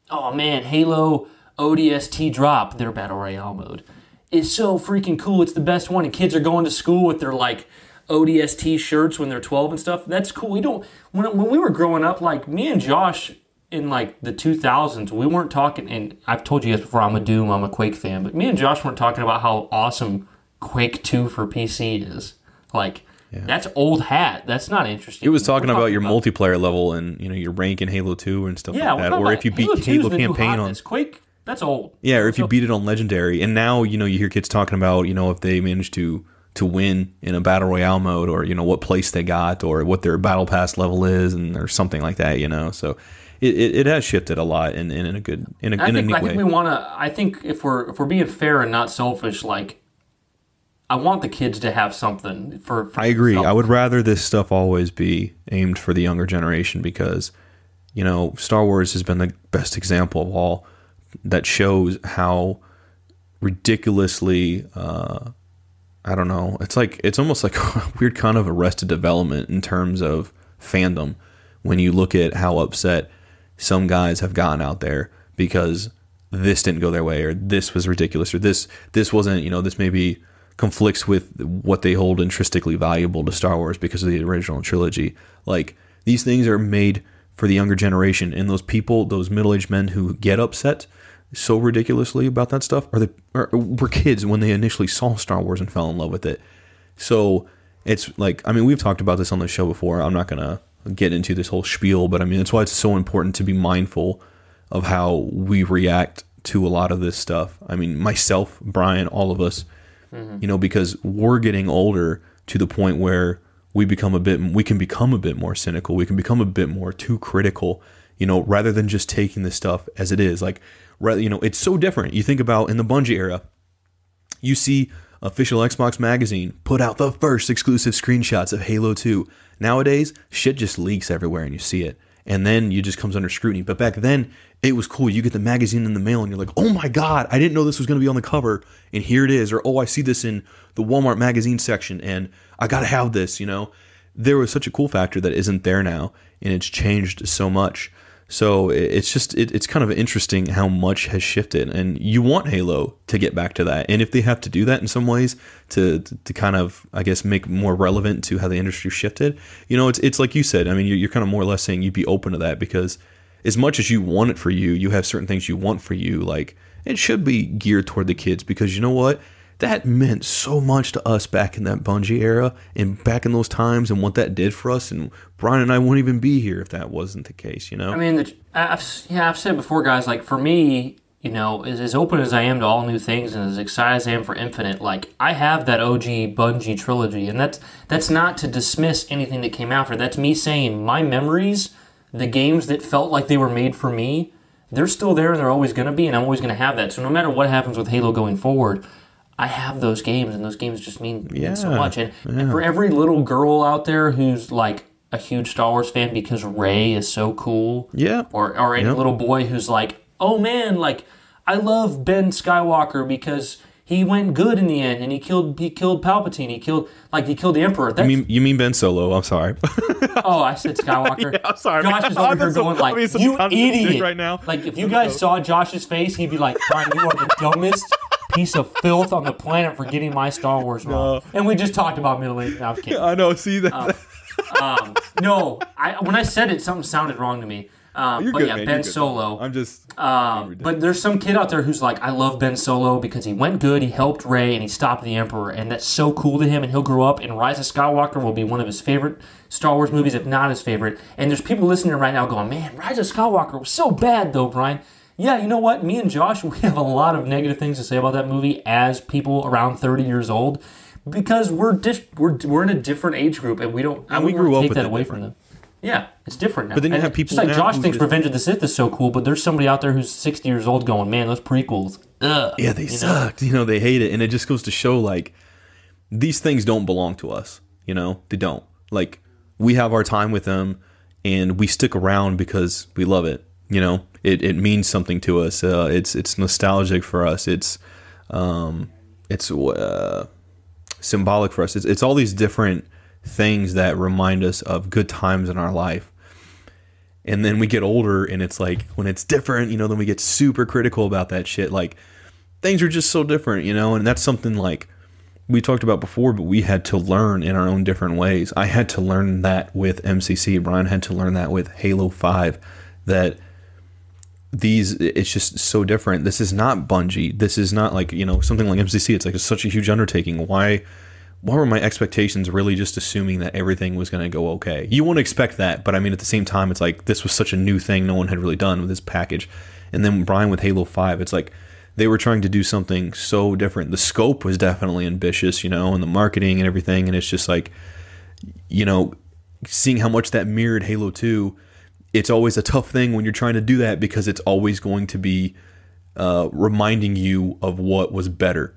oh man, Halo ODST drop, their battle royale mode, is so freaking cool. It's the best one, and kids are going to school with their like ODST shirts when they're 12 and stuff. That's cool. We don't when when we were growing up, like me and Josh in like the 2000s, we weren't talking. And I've told you guys before, I'm a Doom, I'm a Quake fan, but me and Josh weren't talking about how awesome Quake 2 for PC is. Like. That's old hat. That's not interesting. It was talking We're about your multiplayer level and you know your rank in Halo Two and stuff yeah, like that. Or if you beat Halo Halo campaign on. Quake. That's old. Yeah, or if you beat it on legendary, and now you know you hear kids talking about you know if they manage to to win in a battle royale mode, or you know what place they got, or what their battle pass level is, and or something like that. You know, so it, it, it has shifted a lot, and in, in, a good in a, I in a think neat I think way. we want to. I think if we're if we're being fair and not selfish, like I want the kids to have something for. for I agree. I would rather this stuff always be aimed for the younger generation because, you know, Star Wars has been the best example of all that shows how ridiculously, uh, I don't know, it's like, it's almost like a weird kind of arrested development in terms of fandom when you look at how upset some guys have gotten out there because this didn't go their way or this was ridiculous or this this wasn't you know this maybe conflicts with what they hold intrinsically valuable to Star Wars because of the original trilogy. Like these things are made for the younger generation and those people those middle-aged men who get upset so ridiculously about that stuff are the are, were kids when they initially saw Star Wars and fell in love with it. So it's like I mean we've talked about this on the show before. I'm not to get into this whole spiel but I mean that's why it's so important to be mindful of how we react to a lot of this stuff. I mean, myself, Brian, all of us, Mm-hmm. you know, because we're getting older to the point where we become a bit, we can become a bit more cynical. We can become a bit more too critical, you know, rather than just taking this stuff as it is. Like, you know, it's so different. You think about in the Bungie era, you see official Xbox magazine put out the first exclusive screenshots of Halo 2. Nowadays, shit just leaks everywhere and you see it. And then you just comes under scrutiny. But back then, it was cool. You get the magazine in the mail and you're like, "Oh my god, I didn't know this was going to be on the cover." And here it is or, "Oh, I see this in the Walmart magazine section and I got to have this," you know. There was such a cool factor that isn't there now and it's changed so much. So it's just it, it's kind of interesting how much has shifted, and you want Halo to get back to that. And if they have to do that in some ways to to, to kind of I guess make more relevant to how the industry shifted, you know, it's it's like you said. I mean, you're, you're kind of more or less saying you'd be open to that because as much as you want it for you, you have certain things you want for you. Like it should be geared toward the kids because you know what. That meant so much to us back in that Bungie era and back in those times and what that did for us. And Brian and I wouldn't even be here if that wasn't the case, you know? I mean, the, I've, yeah, I've said before, guys. Like for me, you know, as, as open as I am to all new things and as excited as I am for Infinite, like I have that OG Bungie trilogy, and that's that's not to dismiss anything that came after. That's me saying my memories, the games that felt like they were made for me, they're still there and they're always going to be, and I'm always going to have that. So no matter what happens with Halo going forward. I have those games, and those games just mean, mean so much. And, and for every little girl out there who's like a huge Star Wars fan because Rey is so cool, yeah. or or any Yep. little boy who's like, oh man, like I love Ben Skywalker because he went good in the end and he killed he killed Palpatine. He killed like he killed the Emperor. That's, You mean, you mean Ben Solo? I'm sorry. oh, I said Skywalker. I'm sorry. Josh is over here going like, being such a you idiot! right now. Like if you guys saw Josh's face, he'd be like, Brian, you are the dumbest piece of filth on the planet for getting my Star Wars wrong. And we just talked about middle age. No, I. Know. See that? Oh, um, no, I when I said it, something sounded wrong to me. Um, but good, yeah, man. Ben You're good. Solo. I'm just. Um, but there's some kid out there who's like, I love Ben Solo because he went good, he helped Rey, and he stopped the Emperor, and that's so cool to him. And he'll grow up, and Rise of Skywalker will be one of his favorite Star Wars movies, if not his favorite. And there's people listening right now going, Man, Rise of Skywalker was so bad, though, Brian. Yeah, you know what? Me and Josh, we have a lot of negative things to say about that movie as people around 30 years old because we're dif- we're we're in a different age group, and we don't. I we wouldn't grew up take with that away from them. Yeah, it's different now. But then you And have people just like Josh thinks just- Revenge of the Sith is so cool, but there's somebody out there who's 60 years old going, man, those prequels. Ugh. Yeah, they You know? sucked. You know, they hate it, and it just goes to show like these things don't belong to us. You know, they don't. Like we have our time with them, and we stick around because we love it. You know, it, it means something to us. Uh, it's it's nostalgic for us. It's um, it's uh, symbolic for us. It's, it's all these different things that remind us of good times in our life. And then we get older, and it's like when it's different, you know, then we get super critical about that shit. Like things are just so different, you know, and that's something like we talked about before, but we had to learn in our own different ways. I had to learn that with MCC. Brian had to learn that with Halo 5 that these it's just so different. This is not Bungie. This is not like, you know, something like MCC. It's like it's such a huge undertaking. Why why were my expectations really just assuming that everything was going to go okay? You won't expect that, but I mean at the same time it's like this was such a new thing no one had really done with this package. And then Brian with Halo 5, it's like they were trying to do something so different. The scope was definitely ambitious, you know, and the marketing and everything and it's just like you know, seeing how much that mirrored Halo 2, it's always a tough thing when you're trying to do that because it's always going to be uh, reminding you of what was better,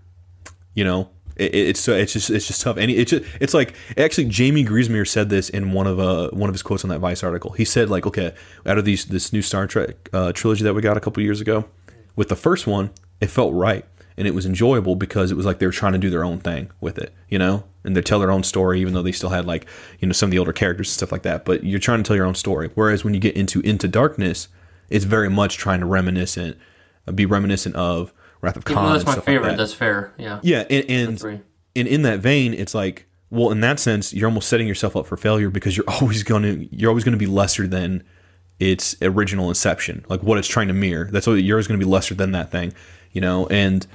you know? It, it's so it's just it's just tough. And it's just, it's like actually Jaime Griesemer said this in one of uh one of his quotes on that Vice article. He said like, okay, out of these this new Star Trek uh, trilogy that we got a couple years ago, with the first one, it felt right and it was enjoyable because it was like they were trying to do their own thing with it, you know, and they tell their own story, even though they still had like you know some of the older characters and stuff like that. But you're trying to tell your own story. Whereas when you get into Into Darkness, it's very much trying to reminiscent, be reminiscent of Wrath of Khan. That's my stuff like favorite. that. that's fair. Yeah. Yeah, and and, and in that vein, it's like, well, in that sense, you're almost setting yourself up for failure because you're always gonna you're always gonna be lesser than its original inception, like what it's trying to mirror. That's what you're always gonna be lesser than that thing, you know. And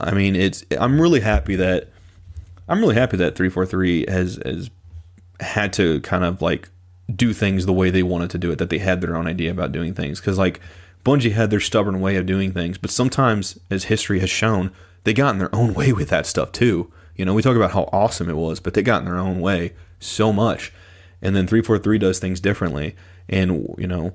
I mean, it's I'm really happy that I'm really happy that 343 has has had to kind of like do things the way they wanted to do it, that they had their own idea about doing things. Because like Bungie had their stubborn way of doing things, but sometimes, as history has shown, they got in their own way with that stuff too. You know, we talk about how awesome it was, but they got in their own way so much. And then 343 does things differently. And, you know,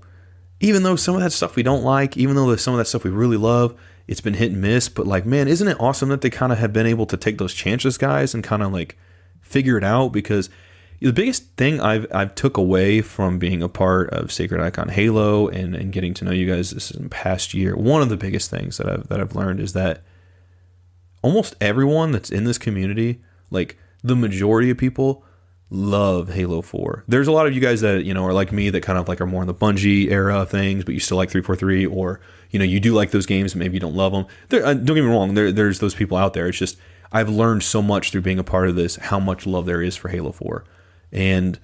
even though some of that stuff we don't like, even though there's some of that stuff we really love, it's been hit and miss. But like, man, isn't it awesome that they kind of have been able to take those chances, guys, and kind of like figure it out? Because the biggest thing I've I've took away from being a part of Sacred Icon Halo and, and getting to know you guys this in past year, one of the biggest things that I've that I've learned is that almost everyone that's in this community, like the majority of people, love Halo 4. There's a lot of you guys that, you know, are like me that kind of like are more in the Bungie era things, but you still like 343 or, you know, you do like those games, maybe you don't love them. There, uh, don't get me wrong, there, there's those people out there. It's just I've learned so much through being a part of this how much love there is for Halo 4. And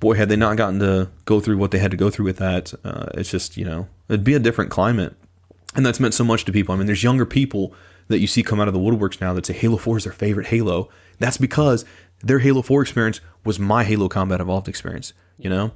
boy, had they not gotten to go through what they had to go through with that, uh, it's just, you know, it'd be a different climate. And that's meant so much to people. I mean, there's younger people that you see come out of the woodworks now that say Halo 4 is their favorite Halo. That's because their Halo 4 experience was my Halo Combat Evolved experience, you know?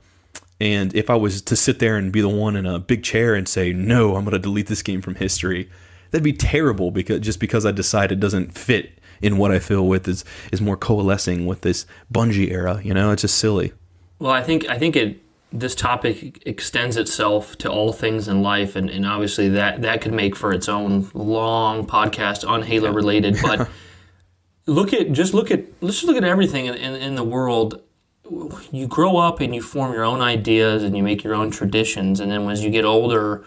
And if I was to sit there and be the one in a big chair and say, no, I'm going to delete this game from history, that'd be terrible because just because I decide it doesn't fit in what I feel with is, is more coalescing with this Bungie era, you know? It's just silly. Well, I think I think it this topic extends itself to all things in life, and, and obviously that that could make for its own long podcast on Halo related. But look at just look at let's just look at everything in, in, in the world. You grow up and you form your own ideas and you make your own traditions, and then as you get older,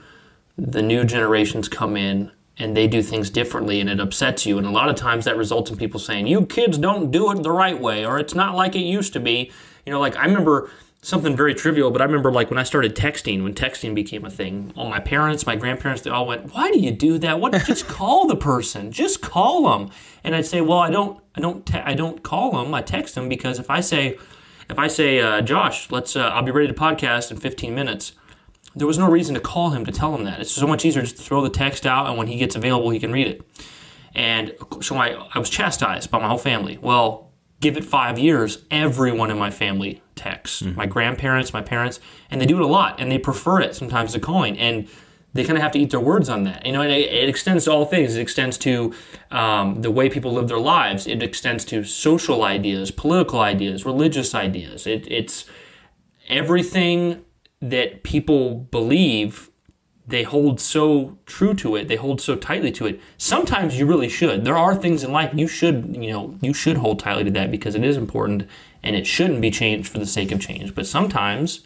the new generations come in and they do things differently and it upsets you. And a lot of times that results in people saying you kids don't do it the right way or it's not like it used to be. You know like i remember something very trivial but i remember like when i started texting when texting became a thing all my parents my grandparents they all went why do you do that? What just call the person. Just call them and i'd say well i don't i don't te- i don't call them i text them because if i say if i say uh, josh let's uh, i'll be ready to podcast in 15 minutes there was no reason to call him to tell him that. It's so much easier just to throw the text out, and when he gets available, he can read it. And so I, I was chastised by my whole family. Well, give it five years, everyone in my family texts. My grandparents, my parents, and they do it a lot, and they prefer it sometimes to calling. And they kind of have to eat their words on that. You know, and it, it extends to all things. It extends to um, the way people live their lives. It extends to social ideas, political ideas, religious ideas. It, it's everything that people believe they hold so true to it they hold so tightly to it. Sometimes you really should. There are things in life you should you know you should hold tightly to that because it is important and it shouldn't be changed for the sake of change. But sometimes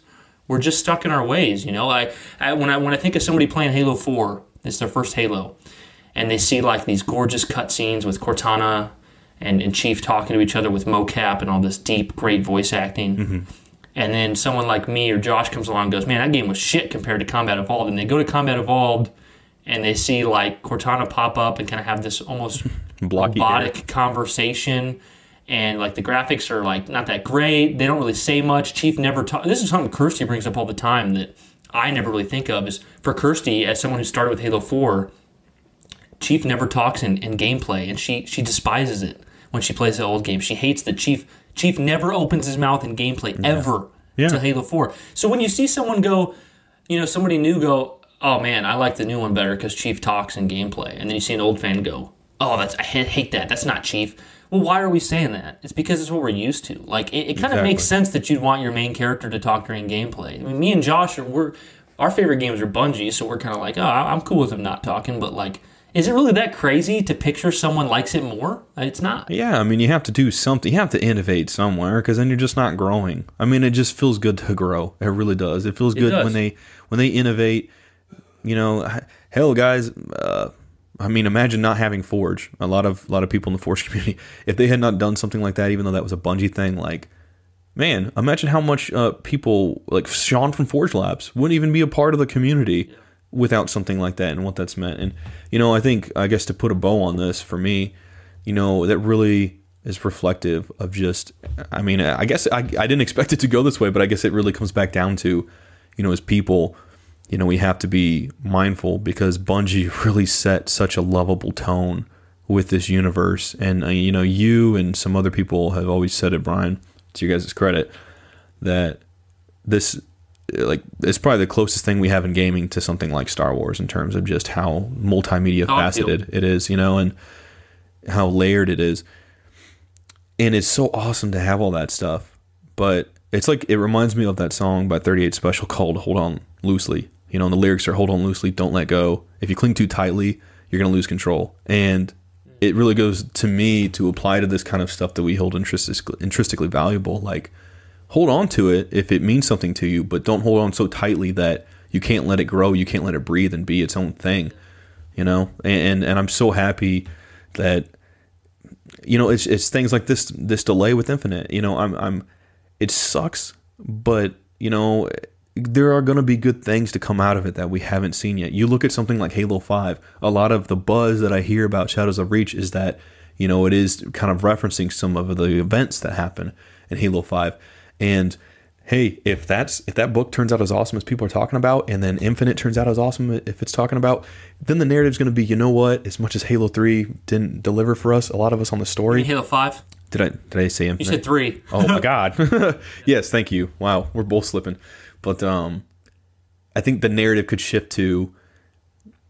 we're just stuck in our ways you know? I, I when i when i think of somebody playing halo 4 it's their first halo and they see like these gorgeous cutscenes with cortana and, and chief talking to each other with mocap and all this deep great voice acting mm-hmm. And then someone like me or Josh comes along and goes, Man, that game was shit compared to Combat Evolved. And they go to Combat Evolved and they see like Cortana pop up and kind of have this almost robotic conversation. And like the graphics are like not that great. They don't really say much. Chief never talks. This is something Kirsty brings up all the time that I never really think of. Is for Kirsty as someone who started with Halo Four, Chief never talks in, in gameplay, and she she despises it when she plays the old game. She hates that Chief Chief never opens his mouth in gameplay ever Yeah. to Halo Four. So when you see someone go, you know, somebody new go, oh man, I like the new one better because Chief talks in gameplay, and then you see an old fan go, oh, that's I hate that. That's not Chief. Well, why are we saying that? It's because it's what we're used to. Like it, it kind of Exactly. makes sense that you'd want your main character to talk during gameplay. I mean, me and Josh are we're our favorite games are Bungie, so we're kind of like, oh, I'm cool with him not talking, but like Is it really that crazy to picture someone likes it more? It's not. Yeah, I mean, you have to do something. You have to innovate somewhere because then you're just not growing. I mean, it just feels good to grow. It really does. It feels good does. when they when they innovate. You know, hell, guys. Uh, I mean, imagine not having Forge. A lot of a lot of people in the Forge community, if they had not done something like that, even though that was a Bungie thing, like. Man, imagine how much uh, people like Sean from Forge Labs wouldn't even be a part of the community without something like that and what that's meant. And you know, I think I guess to put a bow on this for me, you know, that really is reflective of just. I mean, I guess I, I didn't expect it to go this way, but I guess it really comes back down to, you know, as people, you know, we have to be mindful because Bungie really set such a lovable tone with this universe, and uh, you know, you and some other people have always said it, Brian, to your guys' credit, that this like it's probably the closest thing we have in gaming to something like Star Wars in terms of just how multimedia faceted it is, you know, and how layered it is. And it's so awesome to have all that stuff. But it's like it reminds me of that song by 38 Special called Hold On Loosely. You know, and the lyrics are hold on loosely, don't let go. If you cling too tightly, you're going to lose control. And it really goes to me to apply to this kind of stuff that we hold intrinsic- intrinsically valuable. Like, hold on to it if it means something to you, but don't hold on so tightly that you can't let it grow, you can't let it breathe and be its own thing. You know, and and I'm so happy that you know it's it's things like this this delay with Infinite. You know, I'm I'm it sucks, but you know there are going to be good things to come out of it that we haven't seen yet. You look at something like Halo 5, a lot of the buzz that I hear about Shadows of Reach is that, you know, it is kind of referencing some of the events that happen in Halo 5. And hey, if that's if that book turns out as awesome as people are talking about and then Infinite turns out as awesome if it's talking about, then the narrative's going to be, you know what, as much as Halo 3 didn't deliver for us, a lot of us on the story. Halo Five. Did I did I say You said three. Oh my god. yes, thank you. Wow, we're both slipping. But um I think the narrative could shift to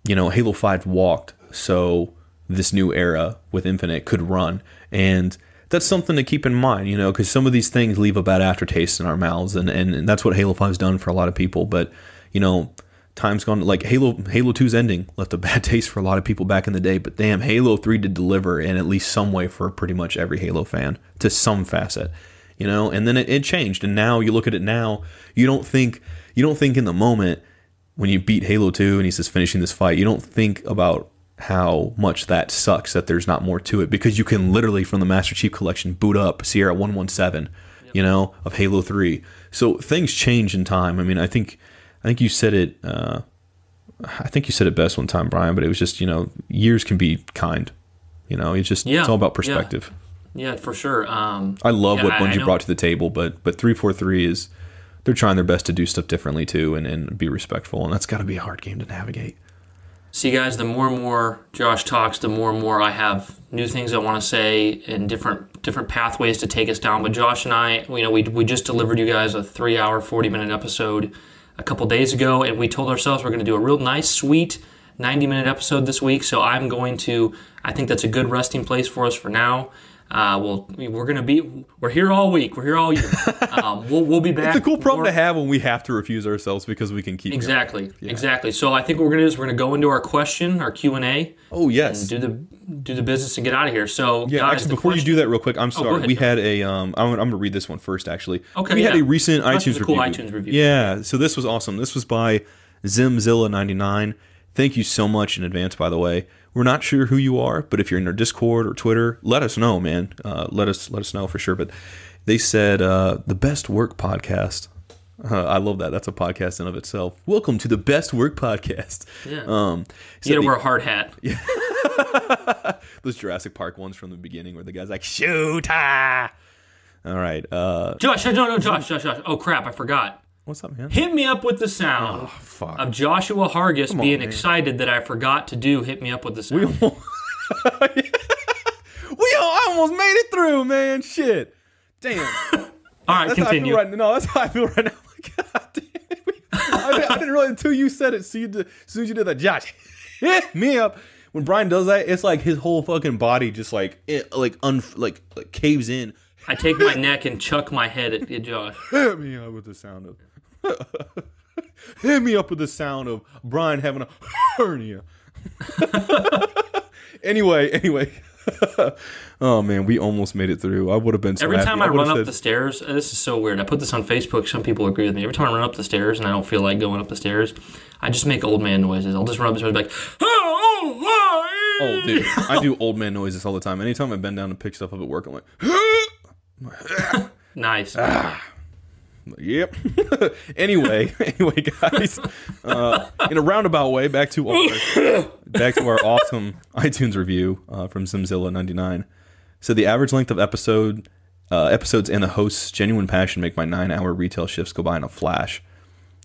you know, Halo 5 walked, so this new era with Infinite could run. And that's something to keep in mind, you know, because some of these things leave a bad aftertaste in our mouths, and, and, and that's what Halo 5's done for a lot of people. But, you know, time's gone like Halo Halo 2's ending left a bad taste for a lot of people back in the day, but damn, Halo 3 did deliver in at least some way for pretty much every Halo fan to some facet. You know, and then it, it changed, and now you look at it now, you don't think you don't think in the moment when you beat Halo 2 and he's just finishing this fight, you don't think about how much that sucks that there's not more to it because you can literally from the Master Chief collection boot up Sierra 117, you know, of Halo 3. So things change in time. I mean, I think I think you said it uh I think you said it best one time, Brian, but it was just, you know, years can be kind. You know, it's just Yeah, it's all about perspective. Yeah, for sure. Um, I love yeah, what I- I Bungie know- brought to the table, but but three four three is they're trying their best to do stuff differently too, and, and be respectful, and that's got to be a hard game to navigate. See, guys, the more and more Josh talks, the more and more I have new things I want to say and different different pathways to take us down. But Josh and I, you know, we, we just delivered you guys a three hour, 40 minute episode a couple days ago, and we told ourselves we're going to do a real nice, sweet 90 minute episode this week. So I'm going to, I think that's a good resting place for us for now. Uh, well, we're gonna be we're here all week. We're here all year. Um, we'll we'll be back. It's a cool problem to have when we have to refuse ourselves because we can keep going. Exactly, exactly. So I think what we're gonna do is we're gonna go into our question, our Q and A, Oh yes. do the do the business and get out of here. So Yeah, guys, actually, before you do that, real quick, I'm sorry. ahead, we had a um, I'm, I'm gonna read this one first. Actually, Okay, we had yeah. a recent iTunes a cool review. iTunes review. Yeah, so this was awesome. This was by Zimzilla99. Thank you so much in advance, by the way. We're not sure who you are, but if you're in our Discord or Twitter, let us know, man. Uh, let us let us know for sure. But they said uh, the best work podcast. Uh, I love that. That's a podcast in of itself. Welcome to the best work podcast. Yeah. Um, you gotta the- wear a hard hat. Yeah. those Jurassic Park ones from the beginning where the guy's like, shoot, ah. All right. Uh, Josh, no, no, Josh, Josh, Josh. Oh crap, I forgot. What's up, man? Hit me up with the sound oh, Fuck. of Joshua Hargis being man. excited that I forgot to do. Hit me up with the sound. we all almost made it through, man. Shit. Damn. All right, That's how I continue. feel right No, that's how I feel right now. Oh God damn it. I, didn't- I didn't realize until you said it. So you did, as soon as you did that, Josh, hit me up. When Brian does that, it's like his whole fucking body just like it, like un like like caves in. I take my neck and chuck my head at, at Josh. Hit me up with the sound of. hit me up with the sound of Brian having a hernia. anyway, anyway. oh man, we almost made it through. I would have been so Every happy. time I, run would've up said- the stairs, uh, this is so weird. I put this on Facebook. Some people agree with me. Every time I run up the stairs and I don't feel like going up the stairs, I just make old man noises. I'll just run up the stairs and be like, oh, oh, oh, dude, I do old man noises all the time. Anytime I bend down to pick stuff up at work, I'm like, Nice. Ah. Yep. anyway, anyway, guys, uh, in a roundabout way, back to our back to our awesome iTunes review uh, from Zimzilla99. So the average length of episode uh, episodes and the host's genuine passion make my nine-hour retail shifts go by in a flash.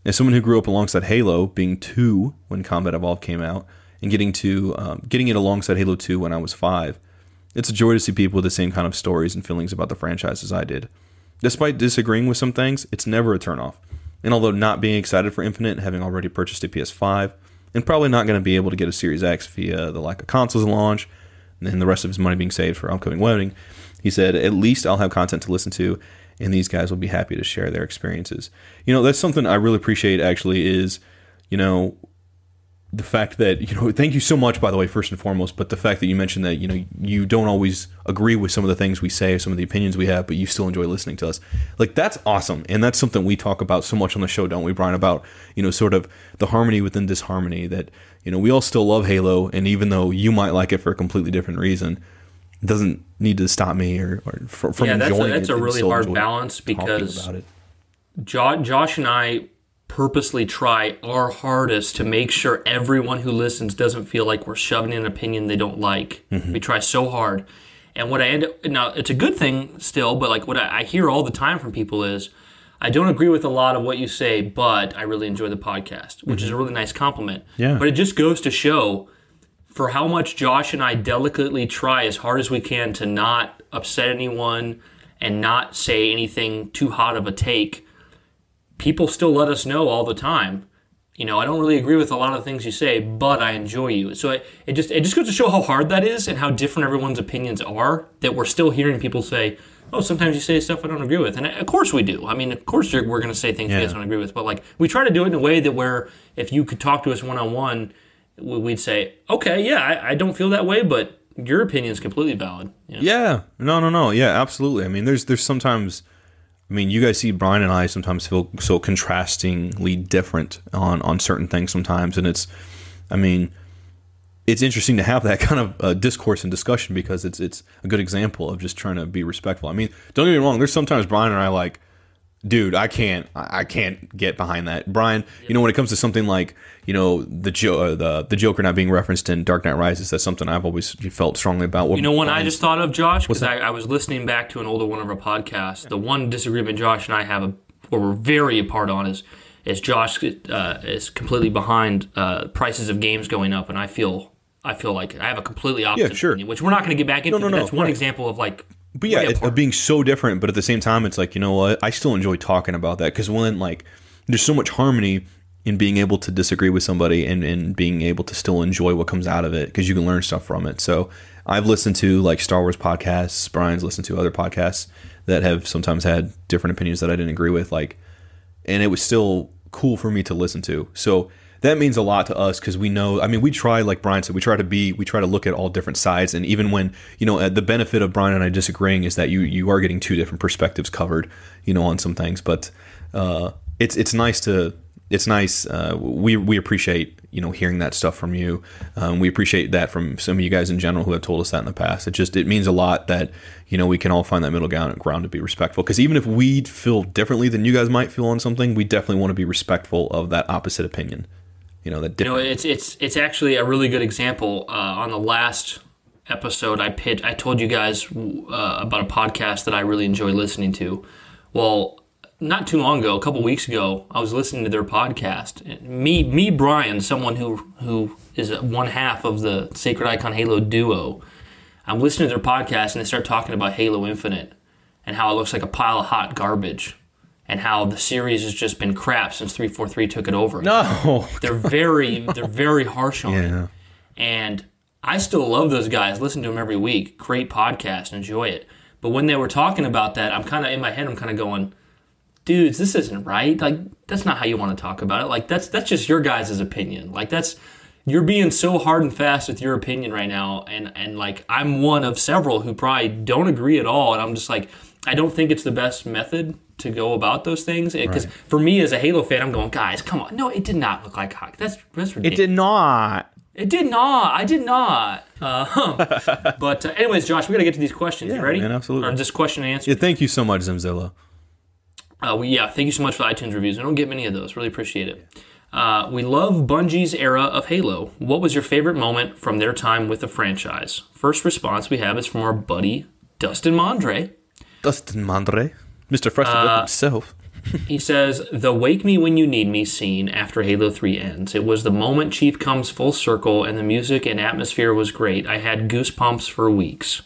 As someone who grew up alongside Halo, being two when Combat Evolved came out, and getting to um, getting it alongside Halo Two when I was five, it's a joy to see people with the same kind of stories and feelings about the franchise as I did. Despite disagreeing with some things, it's never a turnoff. And although not being excited for Infinite having already purchased a PS5, and probably not going to be able to get a Series X via the lack of consoles launch, and the rest of his money being saved for upcoming wedding, he said, at least I'll have content to listen to, and these guys will be happy to share their experiences. You know, that's something I really appreciate actually is, you know, the fact that you know thank you so much by the way first and foremost but the fact that you mentioned that you know you don't always agree with some of the things we say some of the opinions we have but you still enjoy listening to us like that's awesome and that's something we talk about so much on the show don't we brian about you know sort of the harmony within disharmony that you know we all still love halo and even though you might like it for a completely different reason it doesn't need to stop me or, or from, Yeah, that's a- that's it a really hard balance because- about it. Jo- Josh and I purposely try our hardest to make sure everyone who listens doesn't feel like we're shoving in an opinion they don't like. Mm-hmm. We try so hard. And what I end up now, it's a good thing still, but like what I, I hear all the time from people is, I don't agree with a lot of what you say, but I really enjoy the podcast, which is mm-hmm. a really nice compliment. Yeah. But it just goes to show for how much Josh and I delicately try as hard as we can to not upset anyone and not say anything too hot of a take people still let us know all the time. You know, I don't really agree with a lot of the things you say, but I enjoy you. So it, it just it just goes to show how hard that is and how different everyone's opinions are. That we're still hearing people say, "Oh, sometimes you say stuff I don't agree with," and of course we do. I mean, of course you're, we're going to say things Yeah. guys don't agree with, but like we try to do it in a way that where if you could talk to us one on one, we'd say, "Okay, yeah, I, I don't feel that way, but your opinion is completely valid." You know? Yeah, no, no, no. Yeah, absolutely. I mean, there's there's sometimes. I mean, you guys see Brian and I sometimes feel so contrastingly different on on certain things sometimes, and it's. I mean, it's interesting to have that kind of uh, discourse and discussion because it's it's a good example of just trying to be respectful. I mean, don't get me wrong. There's sometimes Brian and I like, dude, I can't, I can't get behind that. Brian, you know, when it comes to something like, you know, the jo- uh, the the Joker not being referenced in Dark Knight Rises, that's something I've always felt strongly about. What You know one I just thought of, Josh, because I, I was listening back to an older one of our podcasts. The one disagreement Josh and I have, a, or we're very apart on, is is Josh uh, is completely behind uh, prices of games going up, and I feel I feel like I have a completely opposite sure. opinion, which we're not going to get back into. no, but no, that's one right. example of like. But yeah, way it, being so different, but at the same time, it's like you know what? I still enjoy talking about that because when like there's so much harmony in being able to disagree with somebody and, and being able to still enjoy what comes out of it because you can learn stuff from it. So I've listened to like Star Wars podcasts. Brian's listened to other podcasts that have sometimes had different opinions that I didn't agree with. Like, and it was still cool for me to listen to. So that means a lot to us because we know. I mean, we try, like Brian said, we try to be, we try to look at all different sides, and even when you know, uh, the benefit of Brian and I disagreeing is that you you are getting two different perspectives covered, you know, on some things. But uh, it's it's nice to. It's nice. Uh, we we appreciate you know hearing that stuff from you. Um, we appreciate that from some of you guys in general who have told us that in the past. It just it means a lot that you know we can all find that middle ground ground to be respectful. Because even if we feel differently than you guys might feel on something, we definitely want to be respectful of that opposite opinion. You know that You know, it's it's it's actually a really good example. Uh, on the last episode, I pitched, I told you guys uh, about a podcast that I really enjoy listening to. Well, not too long ago, a couple weeks ago, I was listening to their podcast. Me, me, Brian, someone who who is one half of the Sacred Icon Halo duo. I'm listening to their podcast, and they start talking about Halo Infinite and how it looks like a pile of hot garbage, and how the series has just been crap since 343 took it over. no, They're very they're very harsh on it. And I still love those guys. Listen to them every week. Great podcast. Enjoy it. But when they were talking about that, I'm kind of in my head. I'm kind of going, dudes, this isn't right. Like that's not how you want to talk about it. Like that's that's just your guys' opinion. Like that's you're being so hard and fast with your opinion right now, and and like I'm one of several who probably don't agree at all, and I'm just like I don't think it's the best method to go about those things because for me as a Halo fan, I'm going, guys, come on, no, it did not look like hockey. That's that's ridiculous. It did not. It did not. I did not. Uh, but uh, anyways, Josh, we got to get to these questions. Yeah, you ready? man, absolutely. Or this question and answer. Yeah, thank you so much, Zimzilla. Uh, we, yeah, thank you so much for the iTunes reviews. I don't get many of those. Really appreciate it. Uh, we love Bungie's era of Halo. What was your favorite moment from their time with the franchise? First response we have is from our buddy Dustin Mondre. Dustin Mandre, Mr. Festival uh, himself. He says, The Wake Me When You Need Me scene after Halo 3 ends. It was the moment Chief comes full circle, and the music and atmosphere was great. I had goosebumps for weeks.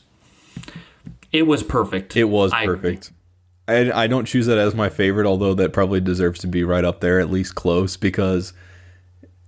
It was perfect. It was I perfect. I, I don't choose that as my favorite, although that probably deserves to be right up there, at least close, because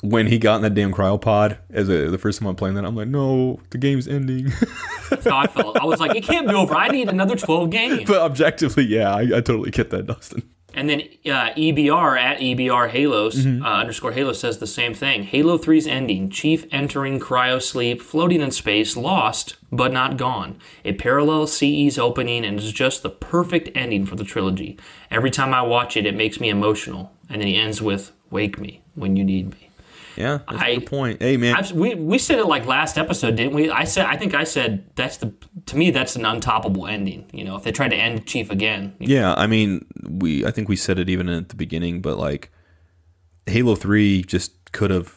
when he got in that damn cryopod, as a, the first time I'm playing that, I'm like, no, the game's ending. How I was like, it can't be over. I need another 12 games. but objectively, yeah, I, I totally get that, Dustin. And then uh, EBR at EBR Halos uh, underscore Halo says the same thing. Halo 3's ending, Chief entering cryo sleep, floating in space, lost but not gone. It parallels CE's opening and is just the perfect ending for the trilogy. Every time I watch it, it makes me emotional. And then he ends with "Wake me when you need me." Yeah, that's I- a good point. Hey, man, I've, we we said it like last episode, didn't we? I said I think I said that's the to me that's an untoppable ending. You know, if they tried to end Chief again, Yeah, I mean, we I think we said it even at the beginning, but like Halo 3 just could have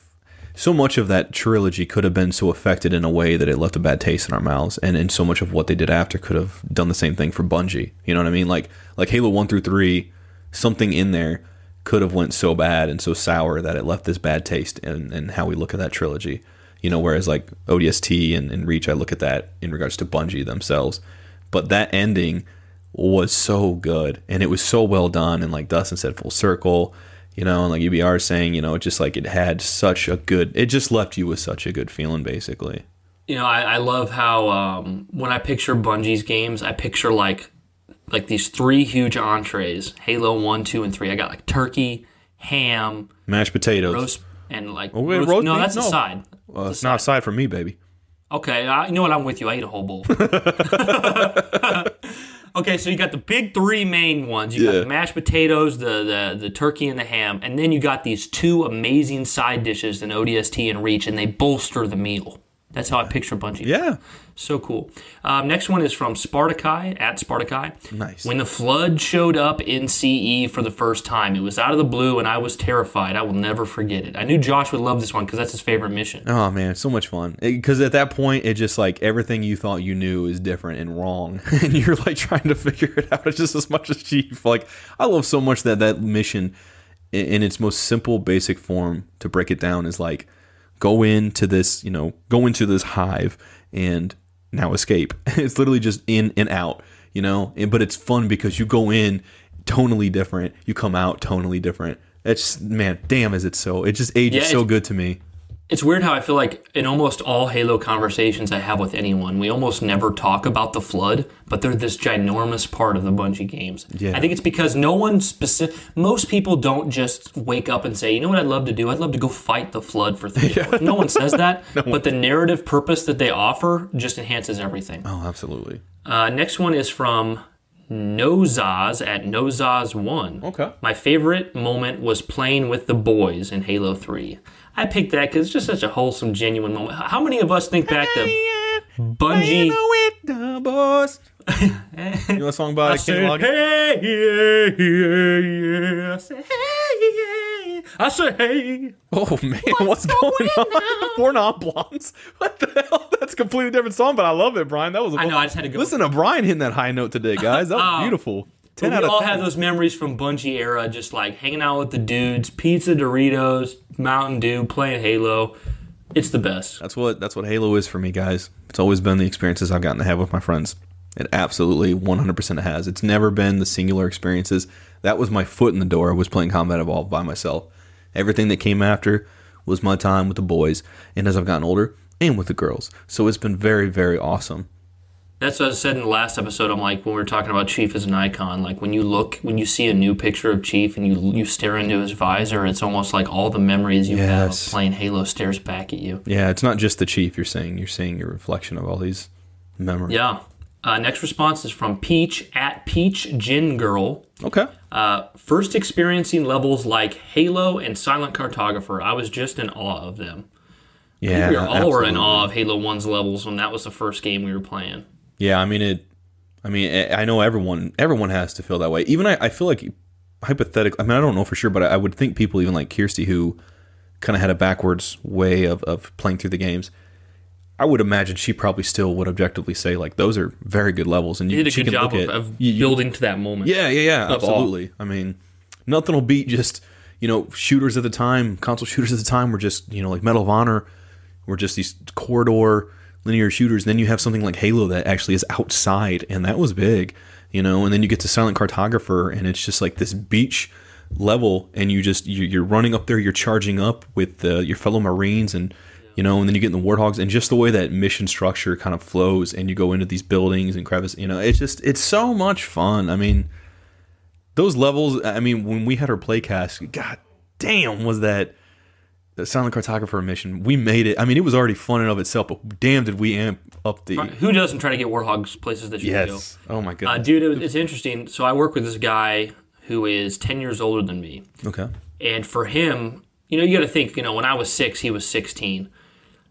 so much of that trilogy could have been so affected in a way that it left a bad taste in our mouths and, and so much of what they did after could have done the same thing for Bungie. You know what I mean? Like like Halo 1 through 3, something in there could have went so bad and so sour that it left this bad taste in, in how we look at that trilogy. You know, whereas like ODST and, and Reach, I look at that in regards to Bungie themselves. But that ending was so good and it was so well done and like Dustin said full circle you know and like UBR saying you know it just like it had such a good it just left you with such a good feeling basically you know, I, I love how um, when I picture Bungie's games, I picture like like these three huge entrees: Halo One, Two, and Three. I got like turkey, ham, mashed potatoes roast, and like oh, wait, roast- roast no, beef? that's a side. well, it's not aside from me baby Okay, I, you know what? I'm with you. I ate a whole bowl. okay, so you got the big three main ones. You got the mashed potatoes, the, the the turkey, and the ham, and then you got these two amazing side dishes in ODST and Reach, and they bolster the meal. That's how I picture Bungie. yeah So cool. Um, next one is from Spartakai at Spartakai. Nice. When the flood showed up in CE for the first time, it was out of the blue, and I was terrified. I will never forget it. I knew Josh would love this one because that's his favorite mission. oh man so much fun because at that point it just like everything you thought you knew is different and wrong and you're like trying to figure it out just as much as chief like I love so much that that mission in its most simple basic form to break it down is like go into this you know go into this hive and now escape. It's literally just in and out you know? And, but it's fun because you go in tonally different you come out tonally different. It's man damn is it so it just ages Yeah, so good to me It's weird how I feel like in almost all Halo conversations I have with anyone, we almost never talk about the flood, but they're this ginormous part of the Bungie games. Yeah. I think it's because no one specific, most people don't just wake up and say, you know what I'd love to do? I'd love to go fight the flood for three hours. No one says that, but the narrative purpose that they offer just enhances everything. oh absolutely Uh, next one is from Nozaz at Nozaz1. Okay. My favorite moment was playing with the boys in Halo 3. I picked that because it's just such a wholesome, genuine moment. How many of us think back to Bungie? the you know a song by Kenny Loggins? hey, yeah, yeah, yeah. I said, hey, yeah. I say, hey. Oh man, what's, going, on? Four non blondes. What the hell? That's a completely different song, but I love it, Brian. That was a I know, I just had to go. Listen to Brian hitting that high note today, guys. That was oh, beautiful. Ten we out of all ten. have those memories from Bungie era, just like hanging out with the dudes, pizza, Doritos, Mountain Dew, playing Halo. It's the best. That's what that's what Halo is for me, guys. It's always been the experiences I've gotten to have with my friends. It absolutely 100% has. It's never been the singular experiences. That was my foot in the door. I was playing Combat Evolved by myself. Everything that came after was my time with the boys, and as I've gotten older, and with the girls. So it's been very, very awesome. That's what I said in the last episode. I'm like when we were talking about Chief as an icon. Like when you look, when you see a new picture of Chief and you you stare into his visor, it's almost like all the memories you have Yes. of playing Halo stares back at you. Yeah, it's not just the chief you're saying. You're seeing your reflection of all these memories. Yeah. Uh, next response is from Peach at Peach Gin Girl. Okay. Uh, first experiencing levels like Halo and Silent Cartographer, I was just in awe of them. Yeah. we all were in awe of Halo 1's levels when that was the first game we were playing. Yeah, I mean it. I mean, I I know everyone. Everyone has to feel that way. Even I, I feel like hypothetically. I mean, I don't know for sure, but I, I would think people even like Kirsty, who kind of had a backwards way of, of playing through the games. I would imagine she probably still would objectively say like those are very good levels, and you, You did a good can job look of, at of you- building to that moment. Yeah, yeah, yeah, Of all. absolutely. I mean, nothing will beat just you know shooters at the time. Console shooters at the time were just you know like Medal of Honor, were just these corridor linear shooters. Then you have something like Halo that actually is outside, and that was big, you know. And then you get to Silent Cartographer, and it's just like this beach level, and you just you- you're running up there, you're charging up with uh, your fellow Marines, and you know, and then you get in the Warthogs, and just the way that mission structure kind of flows, and you go into these buildings and crevices, you know, it's just it's so much fun. I mean those levels i mean when we had our playcast god damn was that the silent cartographer mission we made it i mean it was already fun in of itself but damn did we amp up the Who doesn't try to get Warthogs places that you go? yes oh my Uh, goodness dude, it, it's interesting. So I work with this guy who is 10 years older than me. okay And for him, you know, you got to think, you know, when I was six, he was 16.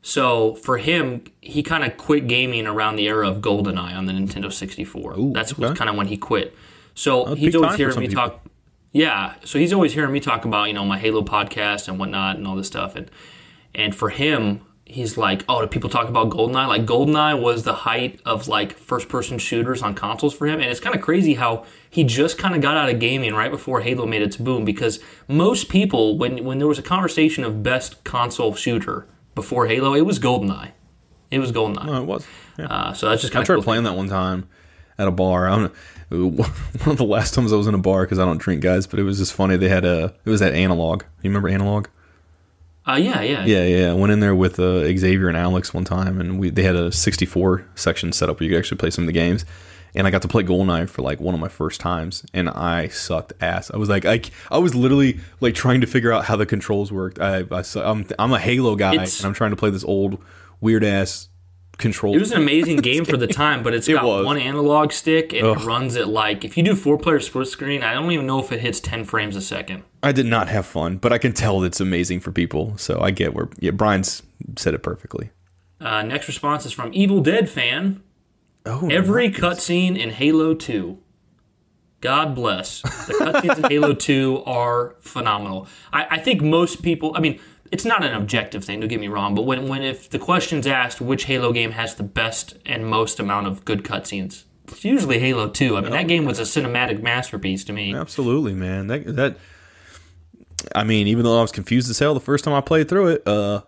So for him, he kind of quit gaming around the era of GoldenEye on the Nintendo 64. Ooh, That's okay. kind of when he quit. So he's always hearing me people. talk. Yeah, so he's always hearing me talk about you know my Halo podcast and whatnot and all this stuff, and and for him, he's like, oh, do people talk about GoldenEye? Like GoldenEye was the height of like first person shooters on consoles for him, and it's kind of crazy how he just kind of got out of gaming right before Halo made its boom because most people when when there was a conversation of best console shooter before Halo, it was GoldenEye. It was GoldenEye. oh it was yeah. Uh, so that's just i kind of tried cool. playing that one time at a bar i don't know one of the last times i was in a bar because i don't drink guys but it was just funny they had a it was that analog you remember analog Uh, yeah, yeah, Yeah, yeah. I went in there with uh, Xavier and Alex one time, and we they had a 64 section set up where you could actually play some of the games. And I got to play Goldeneye for like one of my first times, and I sucked ass. I was like, I, I was literally like trying to figure out how the controls worked. I, I su- I'm, I'm a Halo guy, It's- and I'm trying to play this old weird ass control. It was an amazing game for the time, but it's It got was. one analog stick and it runs it like if you do four player split screen, I don't even know if it hits ten frames a second. I did not have fun, but I can tell it's amazing for people. So I get where yeah, Brian's said it perfectly. Uh, next response is from Evil Dead fan. Oh, Every cutscene in Halo 2. God bless. The cutscenes in Halo 2 are phenomenal. I, I think most people, I mean, it's not an objective thing, don't get me wrong, but when, when if the question's asked which Halo game has the best and most amount of good cutscenes, it's usually Halo 2. I mean, that game was a cinematic masterpiece to me. Absolutely, man. That that I mean, even though I was confused as hell the first time I played through it, uh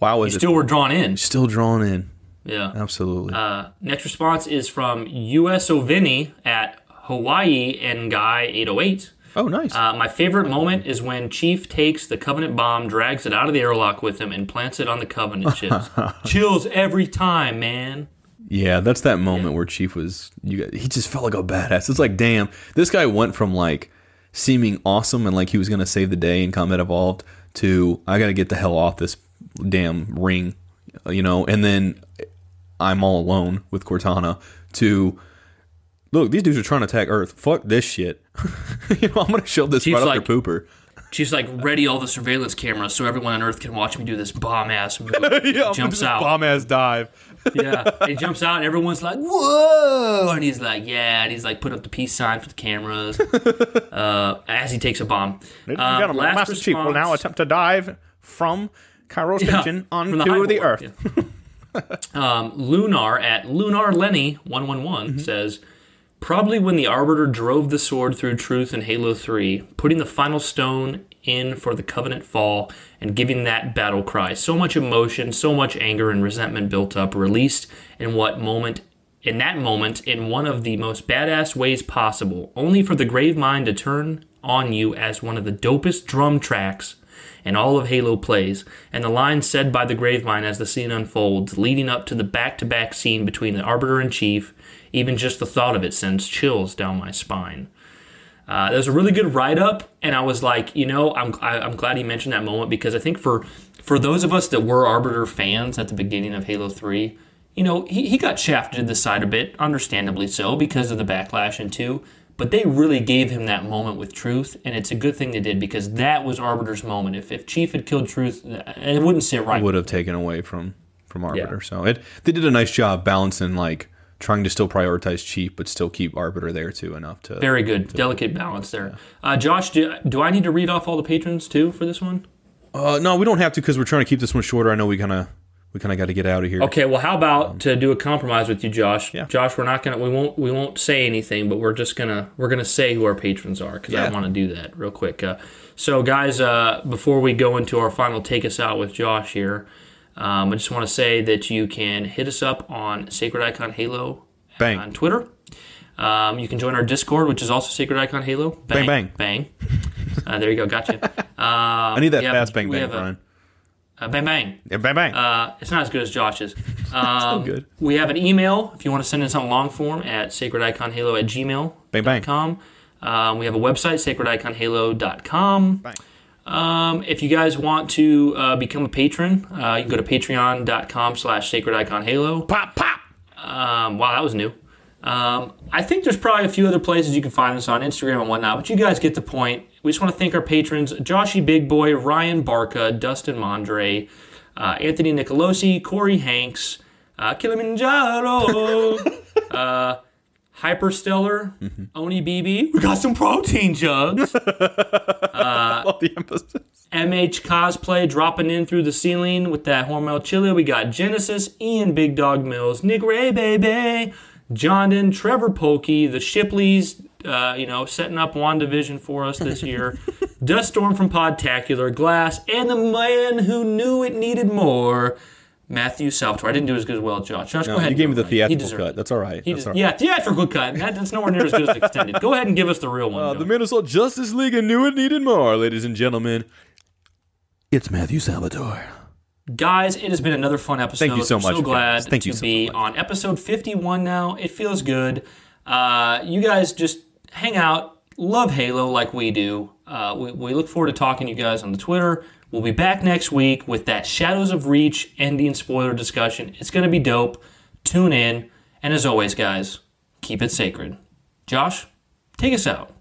wow is You it still were drawn in. still drawn in. Yeah. Absolutely. Uh, next response is from USO Vinny at Hawaii and Guy 808. Oh, nice. Uh, my favorite moment is when Chief takes the Covenant bomb, drags it out of the airlock with him, and plants it on the Covenant ships. Chills every time, man. yeah, that's that moment where Chief was you got, he just felt like a badass. It's like, damn, this guy went from like seeming awesome and like he was going to save the day in Combat Evolved to I got to get the hell off this damn ring, you know, and then I'm all alone with Cortana to look, these dudes are trying to attack Earth. Fuck this shit. you know, I'm gonna shove this Chief's right like- up your pooper. She's like, ready all the surveillance cameras so everyone on Earth can watch me do this bomb ass move. Yeah, jumps out. bomb ass dive. yeah. And he jumps out, and everyone's like, whoa. And he's like, yeah. And he's like, put up the peace sign for the cameras uh, as he takes a bomb. Ladies Uh, and last Master Chief will now attempt to dive from Cairo Yeah, Station from onto the, board, Earth. yeah. um, Lunar at Lunar Lenny one one one says, probably when the Arbiter drove the sword through truth in Halo Three, putting the final stone in for the Covenant fall and giving that battle cry. So much emotion, so much anger and resentment built up, released in what moment. In that moment, in one of the most badass ways possible, only for the Grave Mind to turn on you as one of the dopest drum tracks in all of Halo plays, and the line said by the Grave Mind as the scene unfolds, leading up to the back to back scene between the Arbiter and Chief, even just the thought of it sends chills down my spine. Uh, there's a really good write up, and I was like, you know, I'm I, I'm glad he mentioned that moment because I think for for those of us that were Arbiter fans at the beginning of Halo Three, you know, he, he got shafted to the side a bit, understandably so, because of the backlash and two. But they really gave him that moment with Truth, and it's a good thing they did because that was Arbiter's moment. If, if Chief had killed Truth, it wouldn't sit right. would have taken away from from Arbiter. So it they did a nice job balancing like trying to still prioritize cheap, but still keep Arbiter there too enough to. Very good, delicate balance there. Uh, Josh, do, do I need to read off all the patrons too for this one? Uh, no, we don't have to because we're trying to keep this one shorter. I know we kind of we kind of got to get out of here. Okay, well, how about to do a compromise with you, Josh? Yeah. Josh, we're not gonna, we won't, we won't say anything, but we're just gonna, we're gonna say who our patrons are because I want to do that real quick. Uh, so, guys, uh, before we go into our final take us out with Josh here, um, I just want to say that you can hit us up on Sacred Icon Halo Bang. on Twitter. Um, you can join our Discord, which is also Sacred Icon Halo. Bang, bang. bang. Uh, there you go, gotcha. Uh, I need that have- fast bang bang, have a- Brian. uh, bang bang. Yeah, bang bang. Uh, it's not as good as Josh's. Um, good. We have an email if you want to send us something long form at sacrediconhalo at gmail. Bang, bang. Um, we have a website, sacrediconhalo.com. Um, if you guys want to uh, become a patron, uh, you can go to patreon.com slash sacrediconhalo. pop pop. Um, wow, that was new. Um, I think there's probably a few other places you can find us on Instagram and whatnot, but you guys get the point. We just want to thank our patrons Joshy Big Boy, Ryan Barca, Dustin Mondre, uh, Anthony Nicolosi, Corey Hanks, uh, Kilimanjaro, uh, Hyperstellar, Oni BB. We got some protein jugs. All the emphasis. MH Cosplay dropping in through the ceiling with that Hormel chili. We got Genesis, Ian Big Dog Mills, Nick Ray Baby, Jondon, Trevor Pokey, the Shipleys, uh, you know, setting up WandaVision for us this year. Duststorm from Podtacular, Glass, and the man who knew it needed more, Matthew Salvatore. I didn't do as good as well, Josh. Josh, go ahead. You gave me the theatrical cut. it. That's all right. That's all right. Yeah, theatrical cut. That, that's nowhere near as good as extended. Go ahead and give us the real one. Uh, the Minnesota Justice League and knew it needed more, ladies and gentlemen. It's Matthew Salvatore. Guys, it has been another fun episode. Thank you so I'm much, So glad. Thank to you so be much. on episode 51 now. It feels good. Uh, you guys just hang out, love Halo like we do. Uh, we, we look forward to talking to you guys on the Twitter. We'll be back next week with that Shadows of Reach ending spoiler discussion. It's going to be dope. Tune in. And as always, guys, keep it sacred. Josh, take us out.